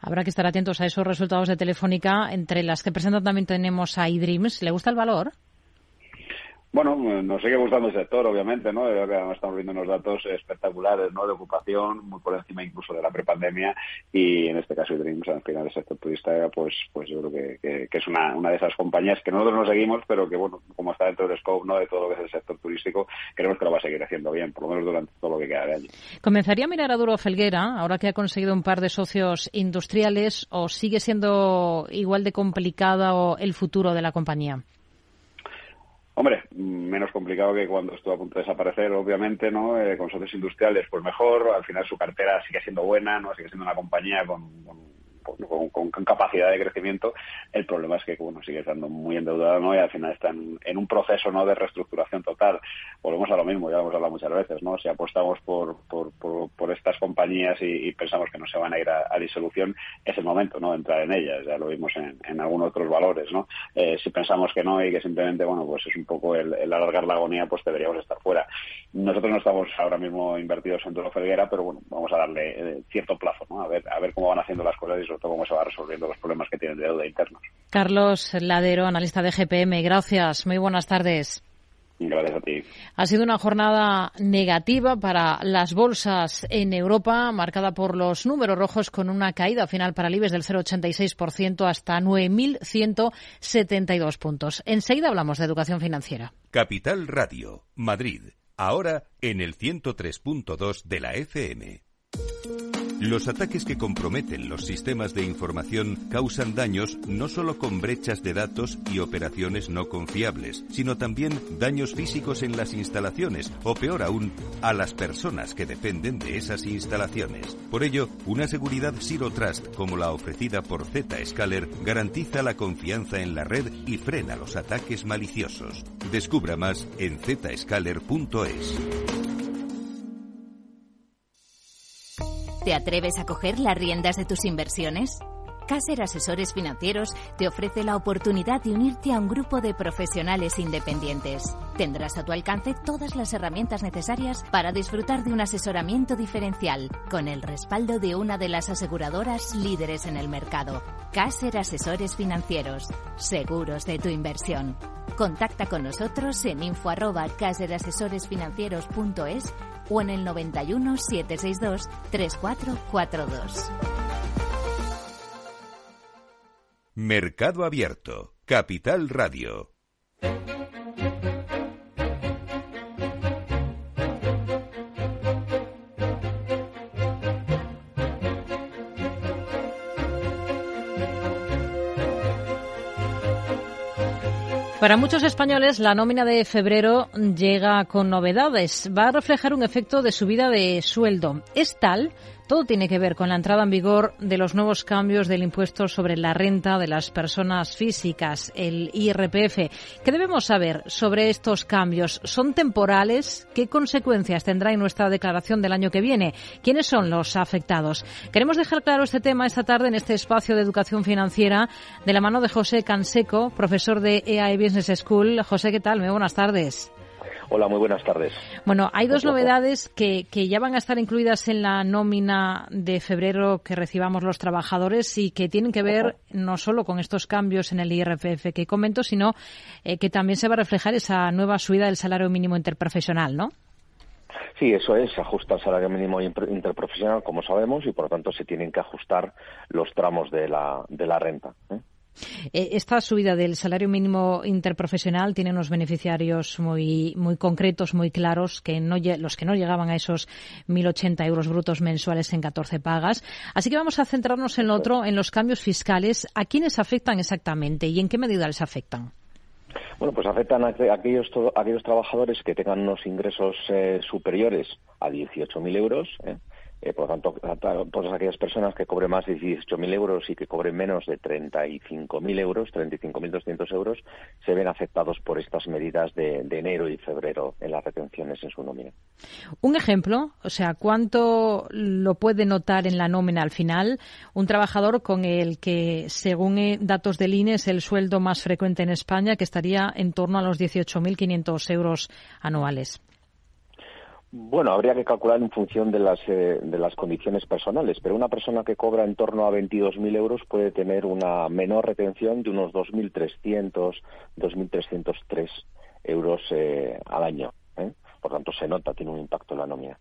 Habrá que estar atentos a esos resultados de Telefónica. Entre las que presentan también tenemos a iDreams. ¿Le gusta el valor? Bueno, nos sigue gustando el sector, obviamente, ¿no? Creo que estamos viendo unos datos espectaculares, ¿no? De ocupación, muy por encima incluso de la prepandemia y en este caso Dreams, al final el sector turista, pues, pues yo creo que, es una, una de esas compañías que nosotros no seguimos, pero que, bueno, como está dentro del scope, ¿no? De todo lo que es el sector turístico, creemos que lo va a seguir haciendo bien, por lo menos durante todo lo que queda de año. ¿Comenzaría a mirar a Duro Felguera, ahora que ha conseguido un par de socios industriales, o sigue siendo igual de complicado el futuro de la compañía? Hombre, menos complicado que cuando estuvo a punto de desaparecer, obviamente, ¿no? Eh, con socios industriales, pues mejor. Al final su cartera sigue siendo buena, ¿no? Sigue siendo una compañía con con, capacidad de crecimiento. El problema es que bueno, sigue estando muy endeudado ¿no? y al final está en, un proceso ¿no? de reestructuración total. Volvemos a lo mismo, ya hemos hablado muchas veces. ¿no? Si apostamos por, por, estas compañías y, pensamos que no se van a ir a, disolución, es el momento ¿no? de entrar en ellas. Ya lo vimos en, en algunos otros valores. ¿no? Eh, si pensamos que no y que simplemente bueno pues es un poco el, alargar la agonía, pues deberíamos estar fuera. Nosotros no estamos ahora mismo invertidos en Toro Felguera, pero bueno, vamos a darle eh, cierto plazo, ¿no? a, ver, a ver cómo van haciendo las cosas y sobre todo cómo se va resolviendo los problemas que tienen de deuda internos. Carlos Ladero, analista de GPM, gracias. Muy buenas tardes. Gracias a ti. Ha sido una jornada negativa para las bolsas en Europa, marcada por los números rojos con una caída final para el IBEX del 0,86% hasta 9.172 puntos. Enseguida hablamos de educación financiera. Capital Radio, Madrid. Ahora en el 103.2 de la FM. Los ataques que comprometen los sistemas de información causan daños no solo con brechas de datos y operaciones no confiables, sino también daños físicos en las instalaciones o peor aún, a las personas que dependen de esas instalaciones. Por ello, una seguridad Zero Trust como la ofrecida por Zscaler garantiza la confianza en la red y frena los ataques maliciosos. Descubra más en zscaler.es. ¿Te atreves a coger las riendas de tus inversiones? Caser Asesores Financieros te ofrece la oportunidad de unirte a un grupo de profesionales independientes. Tendrás a tu alcance todas las herramientas necesarias para disfrutar de un asesoramiento diferencial, con el respaldo de una de las aseguradoras líderes en el mercado. Caser Asesores Financieros, seguros de tu inversión. Contacta con nosotros en info arroba caserasesoresfinancieros.es o en el 91 762 3442. Mercado Abierto, Capital Radio. Para muchos españoles, la nómina de febrero llega con novedades. Va a reflejar un efecto de subida de sueldo. Es tal todo tiene que ver con la entrada en vigor de los nuevos cambios del impuesto sobre la renta de las personas físicas, el IRPF. ¿Qué debemos saber sobre estos cambios? ¿Son temporales? ¿Qué consecuencias tendrá en nuestra declaración del año que viene? ¿Quiénes son los afectados? Queremos dejar claro este tema esta tarde en este espacio de educación financiera de la mano de José Canseco, profesor de EAE Business School. José, ¿qué tal? Muy buenas tardes. Hola, muy buenas tardes. Bueno, hay dos novedades que, que, ya van a estar incluidas en la nómina de febrero que recibamos los trabajadores y que tienen que ver no solo con estos cambios en el IRPF que comento, sino eh, que también se va a reflejar esa nueva subida del salario mínimo interprofesional, ¿no? Sí, eso es, se ajusta el salario mínimo interprofesional, como sabemos, y por lo tanto se tienen que ajustar los tramos de la, de la renta. ¿eh? Eh, esta subida del salario mínimo interprofesional tiene unos beneficiarios muy, muy concretos, muy claros, que no, los que no llegaban a esos 1.080 euros brutos mensuales en 14 pagas. Así que vamos a centrarnos en lo otro, en los cambios fiscales. ¿A quiénes afectan exactamente y en qué medida les afectan? Bueno, pues afectan a aquellos, aquellos trabajadores que tengan unos ingresos eh, superiores a 18.000 euros. ¿eh? Eh, por lo tanto, todas aquellas personas que cobren más de 18.000 euros y que cobren menos de 35.000 euros, 35.200 euros, se ven afectados por estas medidas de, enero y febrero en las retenciones en su nómina. Un ejemplo, o sea, ¿cuánto lo puede notar en la nómina al final un trabajador con el que, según eh, datos del INE, es el sueldo más frecuente en España, que estaría en torno a los 18.500 euros anuales? Bueno, habría que calcular en función de las, eh, de las condiciones personales, pero una persona que cobra en torno a 22.000 euros puede tener una menor retención de unos 2.300, 2.303 euros eh, al año. ¿eh? Por tanto, se nota, tiene un impacto en la nómina.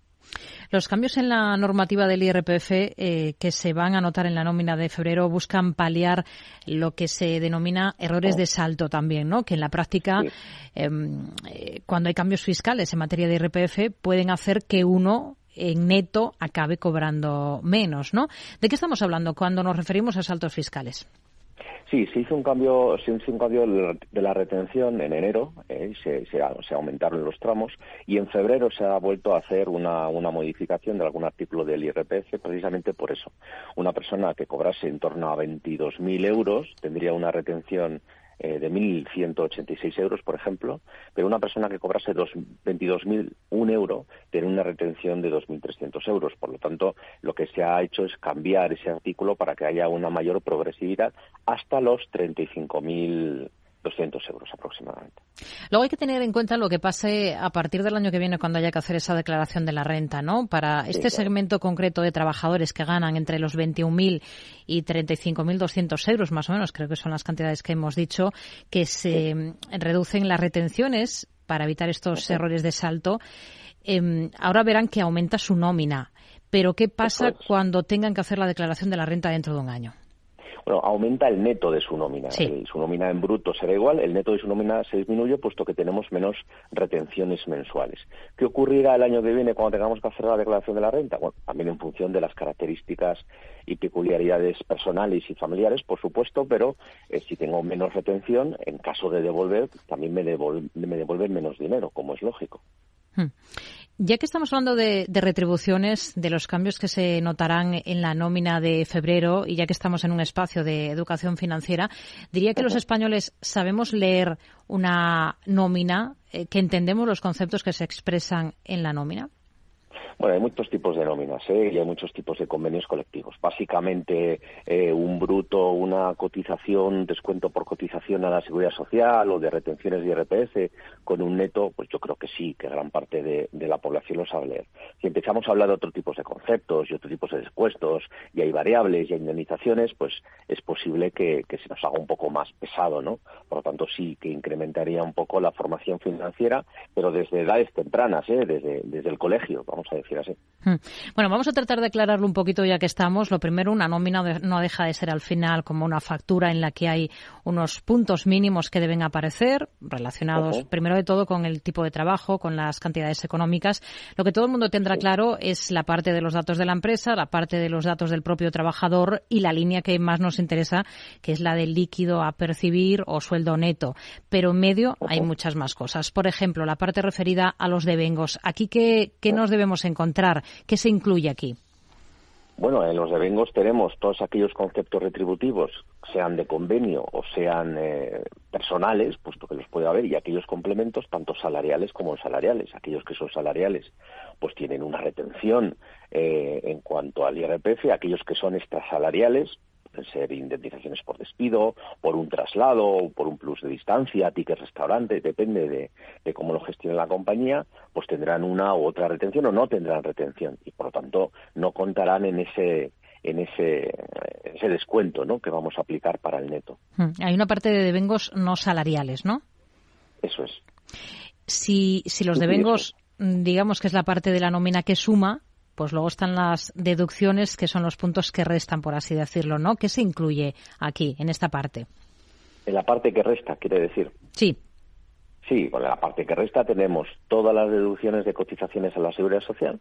Los cambios en la normativa del IRPF eh, que se van a notar en la nómina de febrero buscan paliar lo que se denomina errores de salto también, ¿no? Que en la práctica, em, eh, cuando hay cambios fiscales en materia de IRPF, pueden hacer que uno en neto acabe cobrando menos, ¿no? ¿De qué estamos hablando cuando nos referimos a saltos fiscales? Sí, se hizo un cambio, se hizo un cambio de la retención en enero, eh, se, se, aumentaron los tramos y en febrero se ha vuelto a hacer una, una modificación de algún artículo del IRPF precisamente por eso. Una persona que cobrase en torno a 22.000 euros tendría una retención eh, de 1.186 euros, por ejemplo, pero una persona que cobrase 22.001 euro tiene una retención de 2.300 euros. Por lo tanto, lo que se ha hecho es cambiar ese artículo para que haya una mayor progresividad hasta los 35.000 200 euros aproximadamente. Luego hay que tener en cuenta lo que pase a partir del año que viene cuando haya que hacer esa declaración de la renta, ¿no? Para este segmento concreto de trabajadores que ganan entre los 21.000 y 35.200 euros, más o menos, creo que son las cantidades que hemos dicho, que se reducen las retenciones para evitar estos errores de salto. Em, ahora verán que aumenta su nómina. Pero ¿qué pasa cuando tengan que hacer la declaración de la renta dentro de un año? Bueno, aumenta el neto de su nómina. su nómina en bruto será igual, el neto de su nómina se disminuye puesto que tenemos menos retenciones mensuales. ¿Qué ocurrirá el año que viene cuando tengamos que hacer la declaración de la renta? Bueno, también en función de las características y peculiaridades personales y familiares, por supuesto, pero eh, si tengo menos retención, en caso de devolver, también me, me devuelven menos dinero, como es lógico. Hmm. Ya que estamos hablando de, retribuciones, de los cambios que se notarán en la nómina de febrero y ya que estamos en un espacio de educación financiera, diría que los españoles sabemos leer una nómina, eh, que entendemos los conceptos que se expresan en la nómina. Bueno, hay muchos tipos de nóminas ¿eh? y hay muchos tipos de convenios colectivos. Básicamente, eh, un bruto, una cotización, descuento por cotización a la seguridad social o de retenciones de IRPF con un neto, pues yo creo que sí, que gran parte de, la población lo sabe leer. Si empezamos a hablar de otros tipos de conceptos y otros tipos de descuentos y hay variables y hay indemnizaciones, pues es posible que, se nos haga un poco más pesado, ¿no? Por lo tanto, sí que incrementaría un poco la formación financiera, pero desde edades tempranas, ¿eh? desde, desde el colegio, vamos a decir Hmm. Bueno, vamos a tratar de aclararlo un poquito ya que estamos. Lo primero, una nómina no deja de ser al final como una factura en la que hay unos puntos mínimos que deben aparecer relacionados, primero de todo, con el tipo de trabajo, con las cantidades económicas. Lo que todo el mundo tendrá claro es la parte de los datos de la empresa, la parte de los datos del propio trabajador y la línea que más nos interesa, que es la del líquido a percibir o sueldo neto. Pero en medio hay muchas más cosas. Por ejemplo, la parte referida a los devengos. Aquí, ¿qué, qué nos debemos encontrar? ¿Qué se incluye aquí? Bueno, en los devengos tenemos todos aquellos conceptos retributivos, sean de convenio o sean eh, personales, puesto que los puede haber, y aquellos complementos, tanto salariales como salariales. Aquellos que son salariales, pues tienen una retención eh, en cuanto al IRPF, aquellos que son extrasalariales, ser indemnizaciones por despido, por un traslado, por un plus de distancia, tickets restaurante, depende de, cómo lo gestione la compañía, pues tendrán una u otra retención o no tendrán retención y por lo tanto no contarán en ese en ese, ese descuento ¿no? que vamos a aplicar para el neto. Hmm. Hay una parte de devengos no salariales, ¿no? Eso es. Si, si los devengos, digamos que es la parte de la nómina que suma, pues luego están las deducciones, que son los puntos que restan, por así decirlo, ¿no? ¿Qué se incluye aquí, en esta parte? En la parte que resta, quiere decir. Sí. Sí, con la parte que resta tenemos todas las deducciones de cotizaciones a la seguridad social,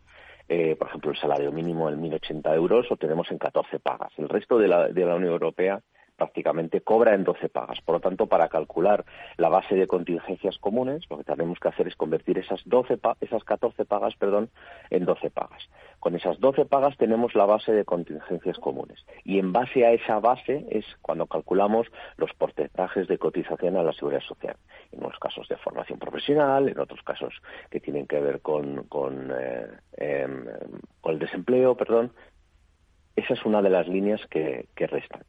eh, por ejemplo, el salario mínimo en 1.080 euros, o tenemos en 14 pagas. El resto de la, de la Unión Europea prácticamente cobra en 12 pagas. Por lo tanto, para calcular la base de contingencias comunes, lo que tenemos que hacer es convertir esas 12 esas 14 pagas, perdón, en 12 pagas. Con esas 12 pagas tenemos la base de contingencias comunes y en base a esa base es cuando calculamos los porcentajes de cotización a la seguridad social. En unos casos de formación profesional, en otros casos que tienen que ver con, con, eh, em, el desempleo, perdón. Esa es una de las líneas que restan.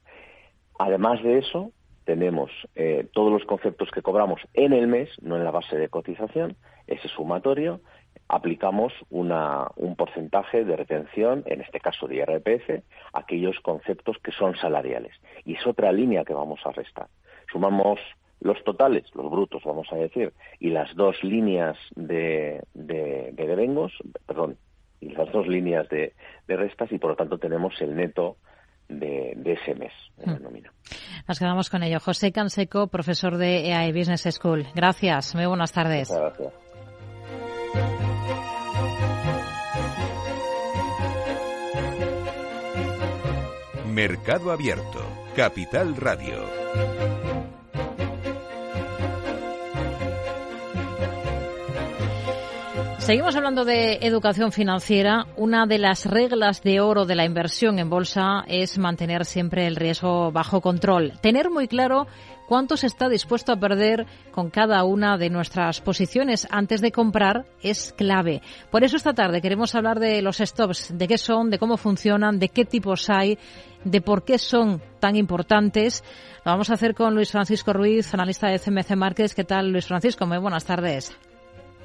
Además de eso, tenemos eh, todos los conceptos que cobramos en el mes, no en la base de cotización, ese sumatorio, aplicamos un porcentaje de retención, en este caso de IRPF, aquellos conceptos que son salariales. Y es otra línea que vamos a restar. Sumamos los totales, los brutos, vamos a decir, y las dos líneas de, de, devengos, perdón, y las dos líneas de, de restas, y por lo tanto tenemos el neto de, ese mes la nómina. Nos quedamos con ello. José Canseco, profesor de EAE Business School. Gracias. Muy buenas tardes. gracias. Mercado Abierto, Capital Radio. Seguimos hablando de educación financiera. Una de las reglas de oro de la inversión en bolsa es mantener siempre el riesgo bajo control. Tener muy claro cuánto se está dispuesto a perder con cada una de nuestras posiciones antes de comprar es clave. Por eso esta tarde queremos hablar de los stops, de qué son, de cómo funcionan, de qué tipos hay, de por qué son tan importantes. Lo vamos a hacer con Luis Francisco Ruiz, analista de CMC Márquez. ¿Qué tal, Luis Francisco? Muy buenas tardes.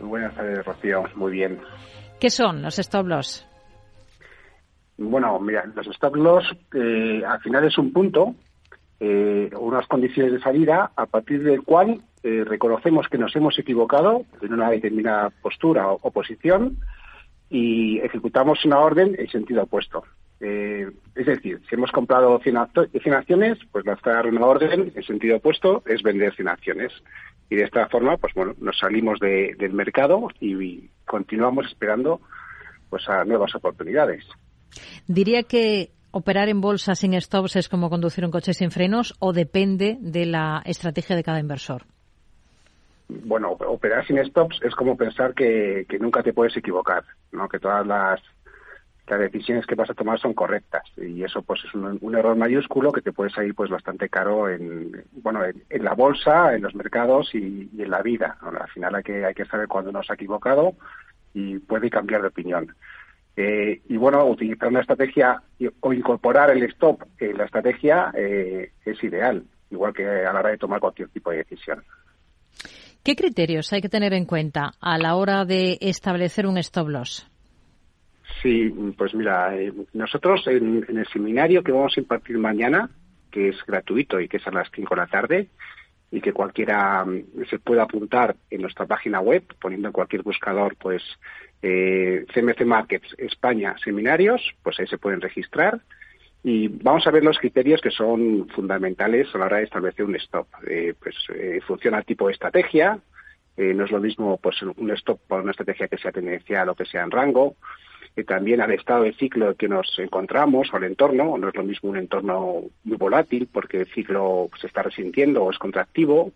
Buenas tardes, Rocío. Muy bien. ¿Qué son los stop loss? Bueno, mira, los stop loss eh, al final es un punto, eh, unas condiciones de salida a partir del cual eh, reconocemos que nos hemos equivocado en una determinada postura o, posición y ejecutamos una orden en sentido opuesto. es decir, si hemos comprado 100, acciones, pues lanzar una orden en sentido opuesto es vender 100 acciones y de esta forma pues bueno nos salimos del mercado y, continuamos esperando pues a nuevas oportunidades diría que operar en bolsa sin stops es como conducir un coche sin frenos o depende de la estrategia de cada inversor bueno, operar sin stops es como pensar que, que nunca te puedes equivocar, ¿no? Que todas las, las decisiones que vas a tomar son correctas. Y eso pues es un, error mayúsculo que te puede salir pues bastante caro en bueno en, la bolsa en los mercados y, en la vida. Al final hay que hay que saber cuándo nos ha equivocado y puede cambiar de opinión. Eh, y bueno utilizar una estrategia o incorporar el stop en la estrategia eh, es ideal igual que a la hora de tomar cualquier tipo de decisión. ¿Qué criterios hay que tener en cuenta a la hora de establecer un stop loss? Sí, pues mira, eh, nosotros en, el seminario que vamos a impartir mañana, que es gratuito y que es a las 5 de la tarde, y que cualquiera mm, se pueda apuntar en nuestra página web, poniendo en cualquier buscador, pues, eh, CMC Markets España Seminarios, pues ahí se pueden registrar. Y vamos a ver los criterios que son fundamentales a la hora de establecer un stop. Eh, pues eh, funciona el tipo de estrategia, eh, no es lo mismo pues un stop por una estrategia que sea tendencial o que sea en rango, también al estado de ciclo que nos encontramos o al entorno. No es lo mismo un entorno muy volátil porque el ciclo se está resintiendo o es contractivo.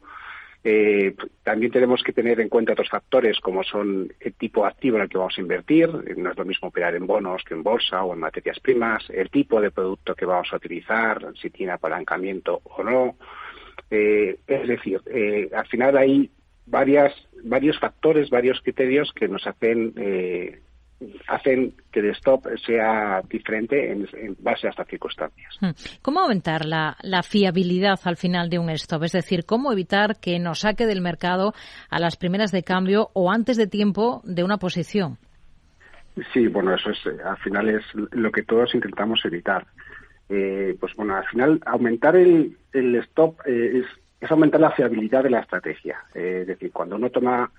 Eh, también tenemos que tener en cuenta otros factores como son el tipo activo en el que vamos a invertir. No es lo mismo operar en bonos que en bolsa o en materias primas. El tipo de producto que vamos a utilizar, si tiene apalancamiento o no. Eh, es decir, eh, al final hay varias, varios factores, varios criterios que nos hacen hacen que el stop sea diferente en, base a estas circunstancias. Hmm. ¿Cómo aumentar la, fiabilidad al final de un stop? Es decir, ¿cómo evitar que nos saque del mercado a las primeras de cambio o antes de tiempo de una posición? Sí, bueno, eso es, al final es lo que todos intentamos evitar. Eh, pues bueno, al final aumentar el, stop eh, es, aumentar la fiabilidad de la estrategia. Eh, es decir, cuando uno toma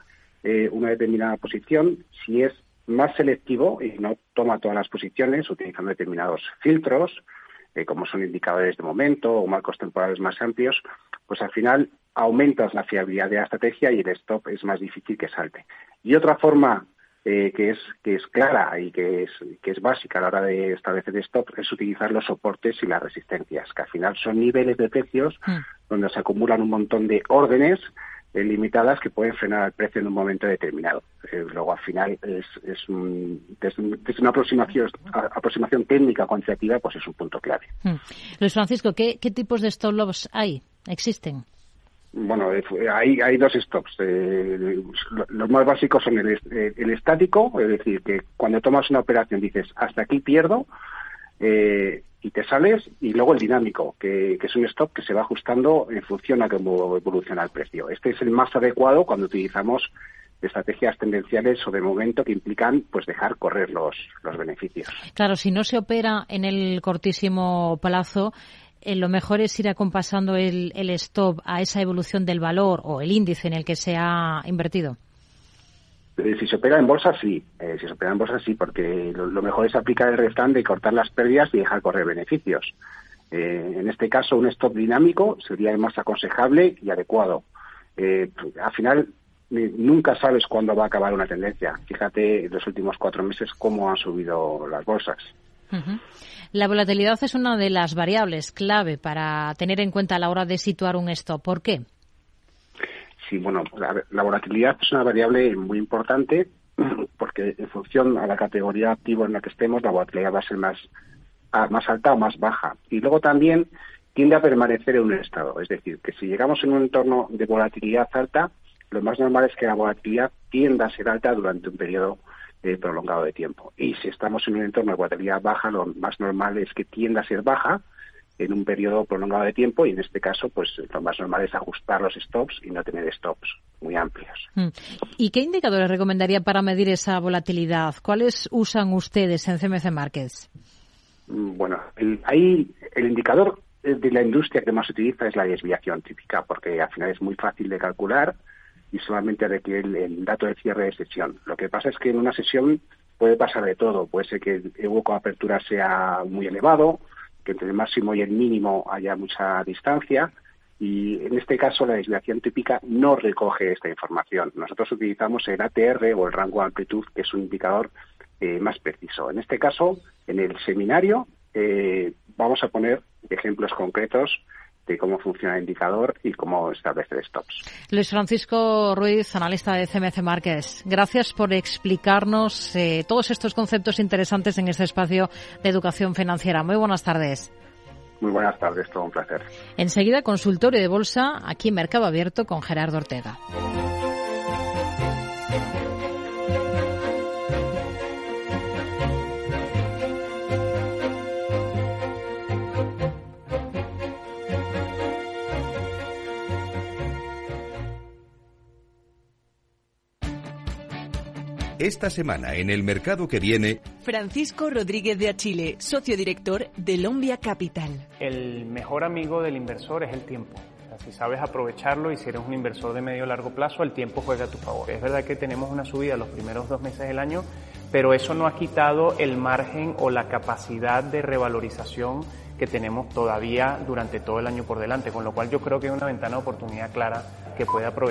una determinada posición, si es más selectivo y no toma todas las posiciones utilizando determinados filtros, eh, como son indicadores de momento o marcos temporales más amplios, pues al final aumentas la fiabilidad de la estrategia y el stop es más difícil que salte. Y otra forma eh, que es que es clara y que es que es básica a la hora de establecer stop es utilizar los soportes y las resistencias, que al final son niveles de precios mm. donde se acumulan un montón de órdenes eh, limitadas que pueden frenar el precio en un momento determinado. Eh, luego, al final, es, es un, desde, una aproximación, aproximación técnica cuantitativa, pues es un punto clave. Hmm. Luis Francisco, ¿qué, tipos de stop loss hay? ¿Existen? Bueno, eh, hay, hay dos stops. los más básicos son el, el, estático, es decir, que cuando tomas una operación dices, hasta aquí pierdo, eh, y te sales, y luego el dinámico, que, es un stop que se va ajustando en función a cómo evoluciona el precio. Este es el más adecuado cuando utilizamos estrategias tendenciales o de momento que implican pues dejar correr los, los beneficios. Claro, si no se opera en el cortísimo plazo, eh, lo mejor es ir acompasando el, el stop a esa evolución del valor o el índice en el que se ha invertido. Eh, si se opera en bolsa, sí. Eh, si se opera en bolsa, sí, porque lo, mejor es aplicar el restante y cortar las pérdidas y dejar correr beneficios. Eh, en este caso, un stop dinámico sería el más aconsejable y adecuado. al final, nunca sabes cuándo va a acabar una tendencia. Fíjate en los últimos cuatro meses cómo han subido las bolsas. La volatilidad es una de las variables clave para tener en cuenta a la hora de situar un stop. ¿Por qué? Sí, bueno, la, volatilidad es una variable muy importante (clears throat) porque en función a la categoría activo en la que estemos, la volatilidad va a ser más, más alta o más baja. Y luego también tiende a permanecer en un estado. Es decir, que si llegamos en un entorno de volatilidad alta, lo más normal es que la volatilidad tienda a ser alta durante un periodo eh, prolongado de tiempo. Y si estamos en un entorno de volatilidad baja, lo más normal es que tienda a ser baja en un periodo prolongado de tiempo y en este caso pues lo más normal es ajustar los stops y no tener stops muy amplios. Mm. ¿Y qué indicadores recomendaría para medir esa volatilidad? ¿Cuáles usan ustedes en CMC Markets? Mm, bueno, el, ahí el indicador de la industria que más se utiliza es la desviación típica porque al final es muy fácil de calcular y solamente requiere el, el dato de cierre de sesión. Lo que pasa es que en una sesión puede pasar de todo. Puede ser que el hueco de apertura sea muy elevado, que entre el máximo y el mínimo haya mucha distancia y en este caso la desviación típica no recoge esta información. Nosotros utilizamos el ATR o el rango de amplitud, que es un indicador eh, más preciso. En este caso, en el seminario, eh, vamos a poner ejemplos concretos de cómo funciona el indicador y cómo establecer stops. Luis Francisco Ruiz, analista de CMC Márquez, gracias por explicarnos eh, todos estos conceptos interesantes en este espacio de educación financiera. Muy buenas tardes. Muy buenas tardes, todo un placer. Enseguida, consultorio de bolsa aquí en Mercado Abierto con Gerardo Ortega. Esta semana en el mercado que viene. Francisco Rodríguez de Achile, socio director de Lombia Capital. El mejor amigo del inversor es el tiempo. si sabes aprovecharlo y si eres un inversor de medio o largo plazo, el tiempo juega a tu favor. Es verdad que tenemos una subida los primeros dos meses del año, pero eso no ha quitado el margen o la capacidad de revalorización que tenemos todavía durante todo el año por delante, con lo cual yo creo que hay una ventana de oportunidad clara que puede aprovechar.